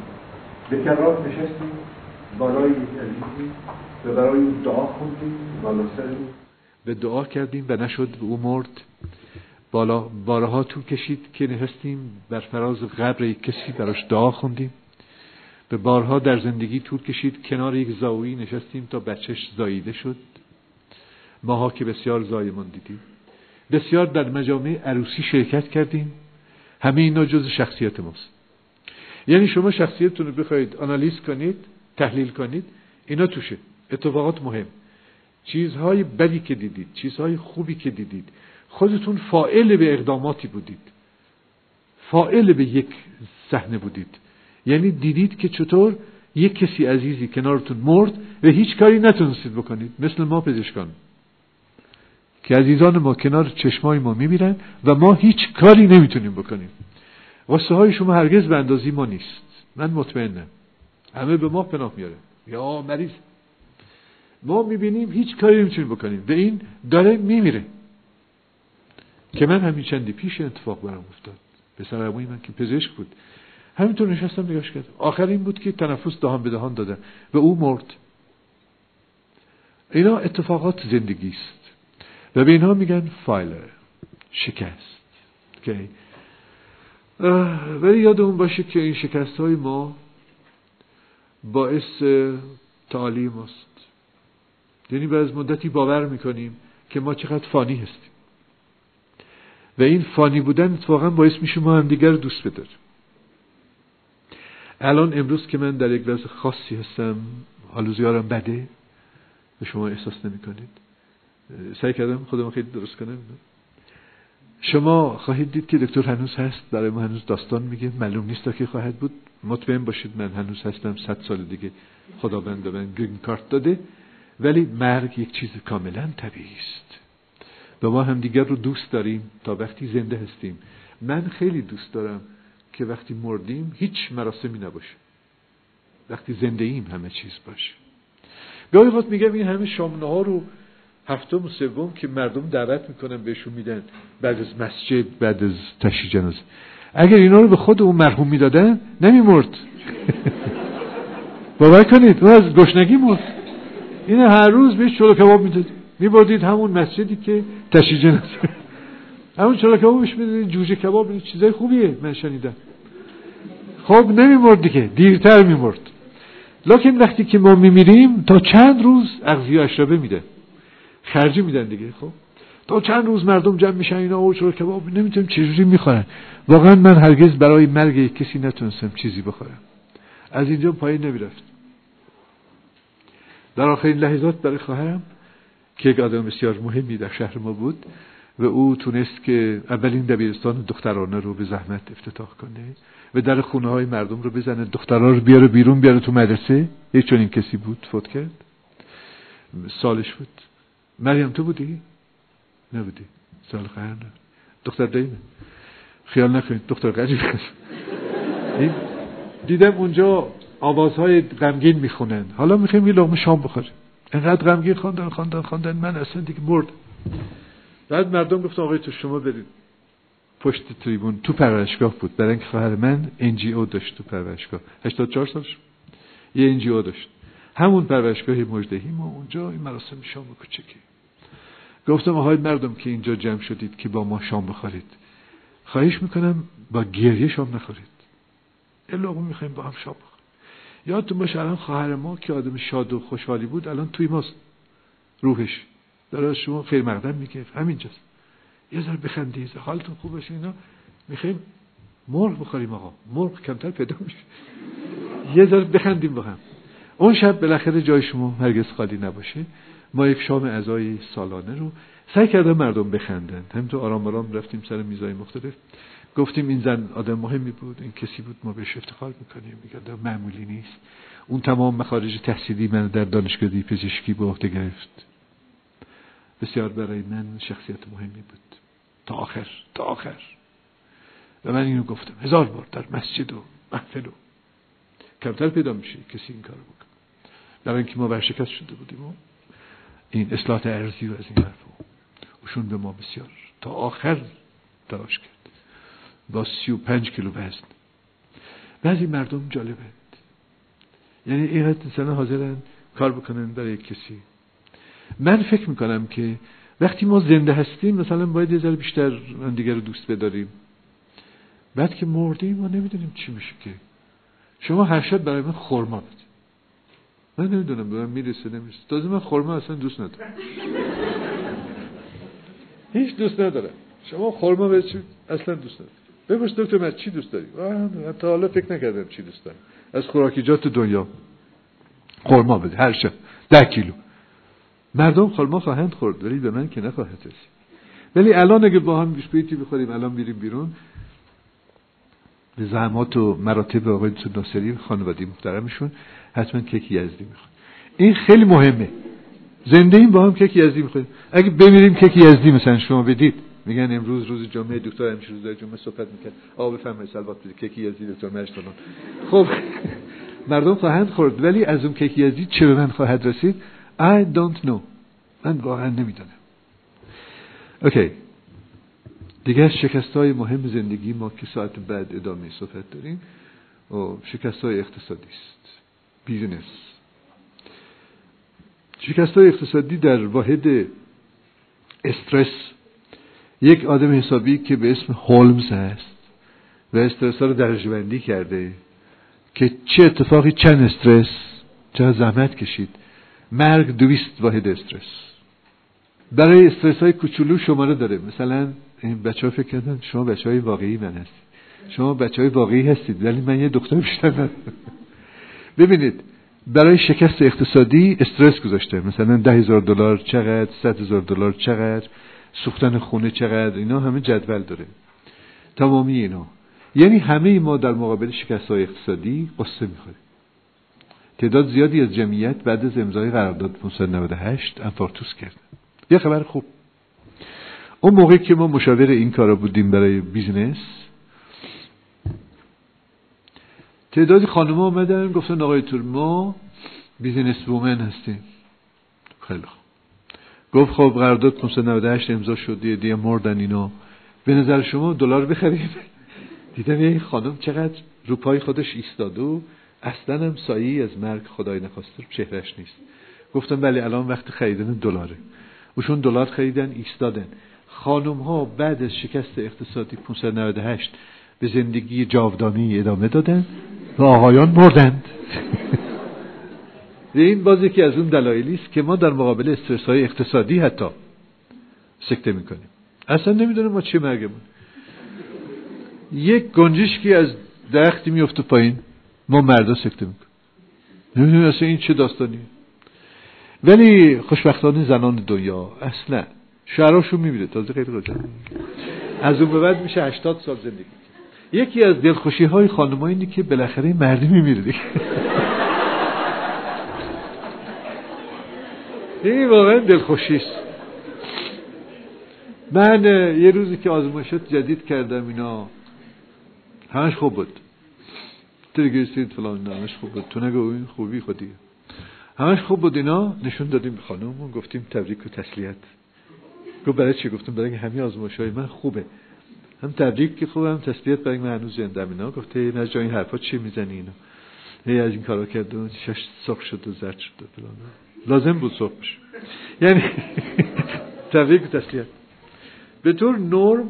به کرات نشستیم یک عزیزی و برای دعا خوندیم بالا سرمون. به دعا کردیم و نشد به او مرد. بالا بارها طول کشید که نشستیم بر فراز قبر کسی براش دعا خوندیم. به بارها در زندگی طول کشید کنار یک زاویی نشستیم تا بچهش زاییده شد. ماها که بسیار زایمان دیدیم. بسیار در مجامع عروسی شرکت کردیم. همه اینا جز شخصیت ماست. یعنی شما شخصیتتون رو بخواید آنالیز کنید تحلیل کنید اینا توشه. اتفاقات مهم. چیزهای بدی که دیدید چیزهای خوبی که دیدید خودتون فائل به اقداماتی بودید. فائل به یک صحنه بودید. یعنی دیدید که چطور یک کسی عزیزی کنارتون مرد و هیچ کاری نتونستید بکنید. مثل ما پزشکان. که عزیزان ما کنار چشمای ما میمیرن و ما هیچ کاری نمی‌تونیم بکنیم. واسه های شما هرگز به اندازی ما نیست. من مطمئنم. همه به ما پناه میاره یا مریض. ما می‌بینیم هیچ کاری نمی‌تونیم بکنیم. و این داره میمیره. که من همین چندی پیش اتفاق برام افتاد. پسر من که پزشک بود. همینطور نشستم نگاش کرد آخر این بود که تنفس دهان به دهان دادن و او مرد. اینا اتفاقات زندگی است. و به اینها میگن فایلر شکست. okay. ولی یادمون باشه که این شکست های ما باعث تعالی ماست یعنی بعد از مدتی باور می‌کنیم که ما چقدر فانی هستیم. و این فانی بودن اتفاقا باعث میشه ما هم دیگر دوست بداریم. الان امروز که من در یک وضع خاصی هستم حالو زیارم بده به شما احساس نمی کنید سعی کردم خودم خیلی درست کنم. شما خواهید دید که دکتر هنوز هست برای ما هنوز داستان میگه معلوم نیست که خواهد بود. مطمئن باشید من هنوز هستم صد سال دیگه خداوند به من گرین کارت داده. ولی مرگ یک چیز کاملا طبیعی است. و ما هم دیگر رو دوست داریم تا وقتی زنده هستیم. من خیلی دوست دارم که وقتی مردیم هیچ مراسمی نباشه. وقتی زنده ایم همه چیز باشه. گاهی وقت میگم این همه شامنه ها رو هفتم و سوم که مردم دعوت می‌کنن بهشون میدن بعد از مسجد بعد از تشییع جنازه. اگر اینا رو به خود اون مرحوم می‌دادن نمیمرد. باور کنید اون از گشنگی مرد. این هر روز بهش چلو کباب می‌داد میبردید همون مسجدی که تشییع جنازه. همون چلو کبابش می‌دادید جوجه کباب چیزای خوبیه من شنیدم. خب نمیمرد دیگه دیرتر میمرد. لکن وقتی که ما میمیریم تا چند روز اغذیه اشربه میده. خرجی میدن دیگه خب. تا چند روز مردم جمع میشن اینا او چرا کباب نمی‌تونم چجوری می‌خورن. واقعا من هرگز برای مرگ کسی نتونستم چیزی بخورم. از اینجا پایین نمی‌رفت. در آخرین لحظات برای خواهرم که یک آدم بسیار مهمی در شهر ما بود. و او تونست که اولین دبیرستان دخترانه رو به زحمت افتتاح کنه و در خونه های مردم رو بزنه دخترها رو بیاره بیرون بیاره تو مدرسه. یک چنین کسی بود فوت کرد. سالش بود. مریم تو بودی؟ نبودی. سال قرن. دختر دایمه. خیال نکنید دختر قجیب دیدم اونجا آوازهای غمگین می‌خونن. حالا می‌خوایم یه لغمه شام بخوریم. انقدر غمگین خواندن خواندن خواندن. من اصلا دیگه مرد. بعد مردم گفتن آقای تو شما برید. پشت تریبون تو پرورشگاه بود. برای اینکه خواهر من او داشت تو پرورشگاه. 84 سالش یه او داشت. همون پرورشگاه مجدهی ما اونجا این مراسم شام کوچکی. گفتم آهای مردم که اینجا جمع شدید که با ما شام بخورید. خواهش می‌کنم با گریه شام نخورید. یه لغمه می‌خوایم با هم شام بخورید یادتون باشه الان خواهر ما که آدم شاد و خوشحالی بود الان توی ماست. روحش. داره شما خیر مقدم میگه همینجاست. یه ذره بخندید. حالتون خوب باشه اینا. می‌خوایم مرغ بخوریم آقا. مرغ کمتر پیدا میشه. یه ذره بخندیم با هم. اون شب بالاخره جای شما هرگز خالی نباشه. ما یک شام عزای سالانه رو سعی کردم مردم بخندن همینطور آرام آرام رفتیم سر میزای مختلف. گفتیم این زن آدم مهمی بود. این کسی بود. ما بهش افتخار می‌کنیم. میگه معمولی نیست. اون تمام مخارج تحصیلی من در دانشگاه پزشکی به عهده گرفت. بسیار برای من شخصیت مهمی بود. تا آخر تا آخر. و من اینو گفتم هزار بار در مسجد و محفل و کمتر پیدا میشه کسی این کارو بکنه. در اینکه ما ورشکست شده بودیم و این اصلاح ارزی و از این حرف اوشون به ما بسیار تا آخر تلاش کرد. با سی و پنج کیلو وزن. بعضی مردم جالبه یعنی این مثلا حاضرن کار بکنن برای کسی. من فکر می‌کنم که وقتی ما زنده هستیم مثلا باید یه ذره بیشتر دیگر رو دوست بداریم. بعد که مردیم ما نمی‌دونیم چی میشه که. شما هر شب برای من خورما بدید. من نمی‌دونم به من می‌رسه نمی‌رسه. تازه من خورما اصلا دوست ندارم. هیچ دوست ندارم. شما خورما بدید اصلا دوست ندارم. بپرس دکتر من چی دوست داری؟ تا حالا فکر نکردم چی دوست دارم. از خوراکیجات دنیا. خورما بده هر شب. ده کیلو. مردم خورما خواهند خورد ولی به من که نخواهد رسید ولی الان اگه با هم بیسکویتی بخوریم الان بیریم بیرون. به زحمات و مراتب آقای ناصری خانوادی محترمشون حتما کیک یزدی می‌خواد این خیلی مهمه. زنده این با هم کیک یزدی می‌خوایم اگه بمیریم کیک یزدی مثلا شما بدید. میگن امروز روز جمعه دکتر همیشه روز جمعه صحبت می‌کرد. آقا بفرمایید سلوات بده کیک یزدی دکتر مرشتالان خب مردم خواهند خورد ولی از اون کیک یزدی چه به من خواهد رسید؟ I don't know. من واقعا نمی‌دانم. اوکی دیگه شکست های مهم زندگی ما که ساعت بعد ادامه صحبت داریم و شکست های اقتصادی است. business شکست های اقتصادی در واحد استرس یک آدم حسابی که به اسم هولمز هست و استرس ها رو درجه بندی کرده که چه اتفاقی چند استرس چه زحمت کشید. مرگ دویست واحد استرس. برای استرس های کوچولو شماره داره. مثلا این بچه ها فکر کردن شما بچه های واقعی من هستید. شما بچه های واقعی هستید ولی من یه دختر بیشتر ببینید برای شکست اقتصادی استرس گذاشته. مثلا ده هزار دلار چقدر صد هزار دلار چقدر سوختن خونه چقدر اینا همه جدول داره. تمامی اینا. یعنی همه ما در مقابل شکست های اقتصادی قصه می‌خوریم. تعداد زیادی از جمعیت بعد از امضای قرارداد 598 انفارتوس کردن یه خبر خوب. اون موقع که ما مشاور این کارا بودیم برای business تعدادی خانم آمدن گفتن آقای دکتر ما business woman هستیم. خیلی خوب. گفت خب قرارداد 598 امضا شد دیگه مردن اینا به نظر شما دلار بخریم؟ دیدم یه خانم چقدر رو پای خودش ایستاده و اصلا هم سایه‌ای از مرگ خدای نخواسته چهرش نیست. گفتم بله الان وقت خریدن دلاره. اوشون دلار خریدن ایستادن. خانم ها بعد از شکست اقتصادی 598 به زندگی جاودانی ادامه دادن و آقایان مردند. این بازی که از اون دلایلی است که ما در مقابل استرس های اقتصادی حتی سکته می‌کنیم. اصلا نمی‌دونم ما چه مرگمون. یک گنجشکی از درختی میفته پایین. ما مردا سکته می‌کنیم. نمی‌دونم اصلا این چه داستانیه. ولی خوشبختانه زنان دنیا اصلا شعراشون میمیره تازه خیلی روشن از اون به بعد میشه 80 سال زندگی یکی از دلخوشی های خانم اینه که بالاخره مردی میمیره دیگه. این واقعا دلخوشی است من یه روزی که آزمایشات جدید کردم اینا همش خوب بود. ترگیستید فلان همش خوب بود. تو نگو این خوبی خودی همش خوب بود اینا نشون دادیم به خانم گفتیم تبریک و تسلیت. گفت برای چی؟ گفتم برای همه آزمایش های من خوبه. هم تبریک که خوبه هم تسلیت برای من هنوز زنده اینا. گفته نه جای این حرفا چی می‌زنی اینا؟ هی از این کارا کرد و شش سرخ شد و زرد شد و لازم بود سرخ بشه یعنی تبریک و تسلیت. به طور نرم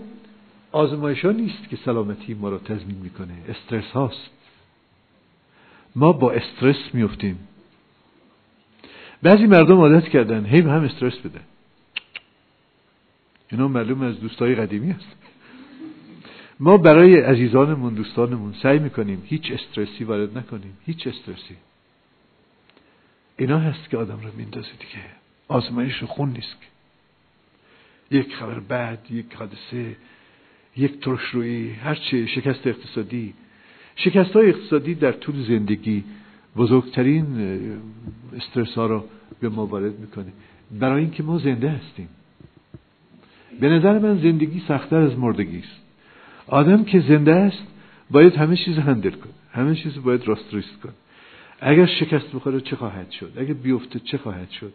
آزمایش نیست که سلامتی ما رو تضمین می‌کنه. استرس هاست. ما با استرس میفتیم. بعضی مردم عادت کردن هی هم استرس بدن اینا معلوم از دوستای قدیمی است ما برای عزیزانمون دوستانمون سعی می‌کنیم هیچ استرسی وارد نکنیم هیچ استرسی. اینا هست که آدم رو میندازه دیگه. آزمایش خون نیست. که یک خبر بعد یک حادثه یک ترشرویی هر چه شکست اقتصادی. شکست های اقتصادی در طول زندگی بزرگترین استرس ها رو به ما وارد می‌کنه. برای اینکه ما زنده هستیم. به نظر من زندگی سختتر از مردگی است. آدم که زنده است باید همه چیز هندل کنه. همه چیز باید راست ریست کنه. اگر شکست بخوره چه خواهد شد؟ اگر بیفته چه خواهد شد؟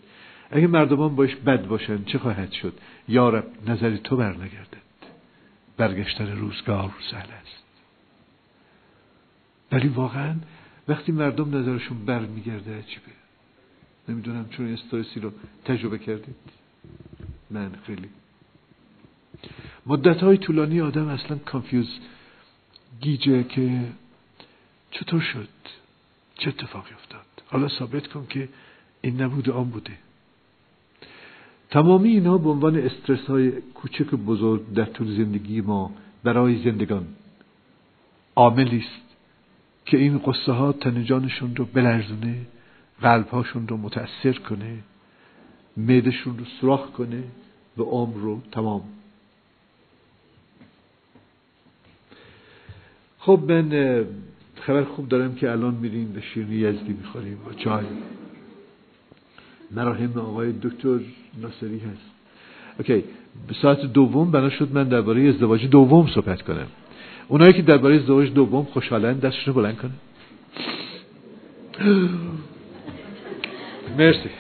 اگر مردمان باش بد باشن چه خواهد شد؟ یارب نظر تو برنگردد. برگشتن روزگار سهل است. ولی واقعا وقتی مردم نظرشون برمیگرده عجیبه نمی‌دونم چون استرسی رو تجربه کردید؟ من خیلی. مدت های طولانی آدم اصلا کانفیوز گیجه که چطور شد؟ چه اتفاقی افتاد؟ حالا ثابت کن که این نبوده آن بوده. تمامی اینا به عنوان استرس های کوچک و بزرگ در طول زندگی ما برای زندگان عاملی است. که این قصه ها تن جانشون رو بلرزونه قلبهاشون رو متأثر کنه معدشون رو سراخ کنه و عمر رو تمام. خب من خبر خوب دارم که الان میریم به شیرینی یزدی می‌خوریم و چای. مراهم آقای دکتر ناصری هست. اوکی ساعت دوم بنا شد من درباره ازدواج دوم صحبت کنم. اونایی که درباره ازدواج دوم خوشحالن دستشون بلند کنه. مرسی.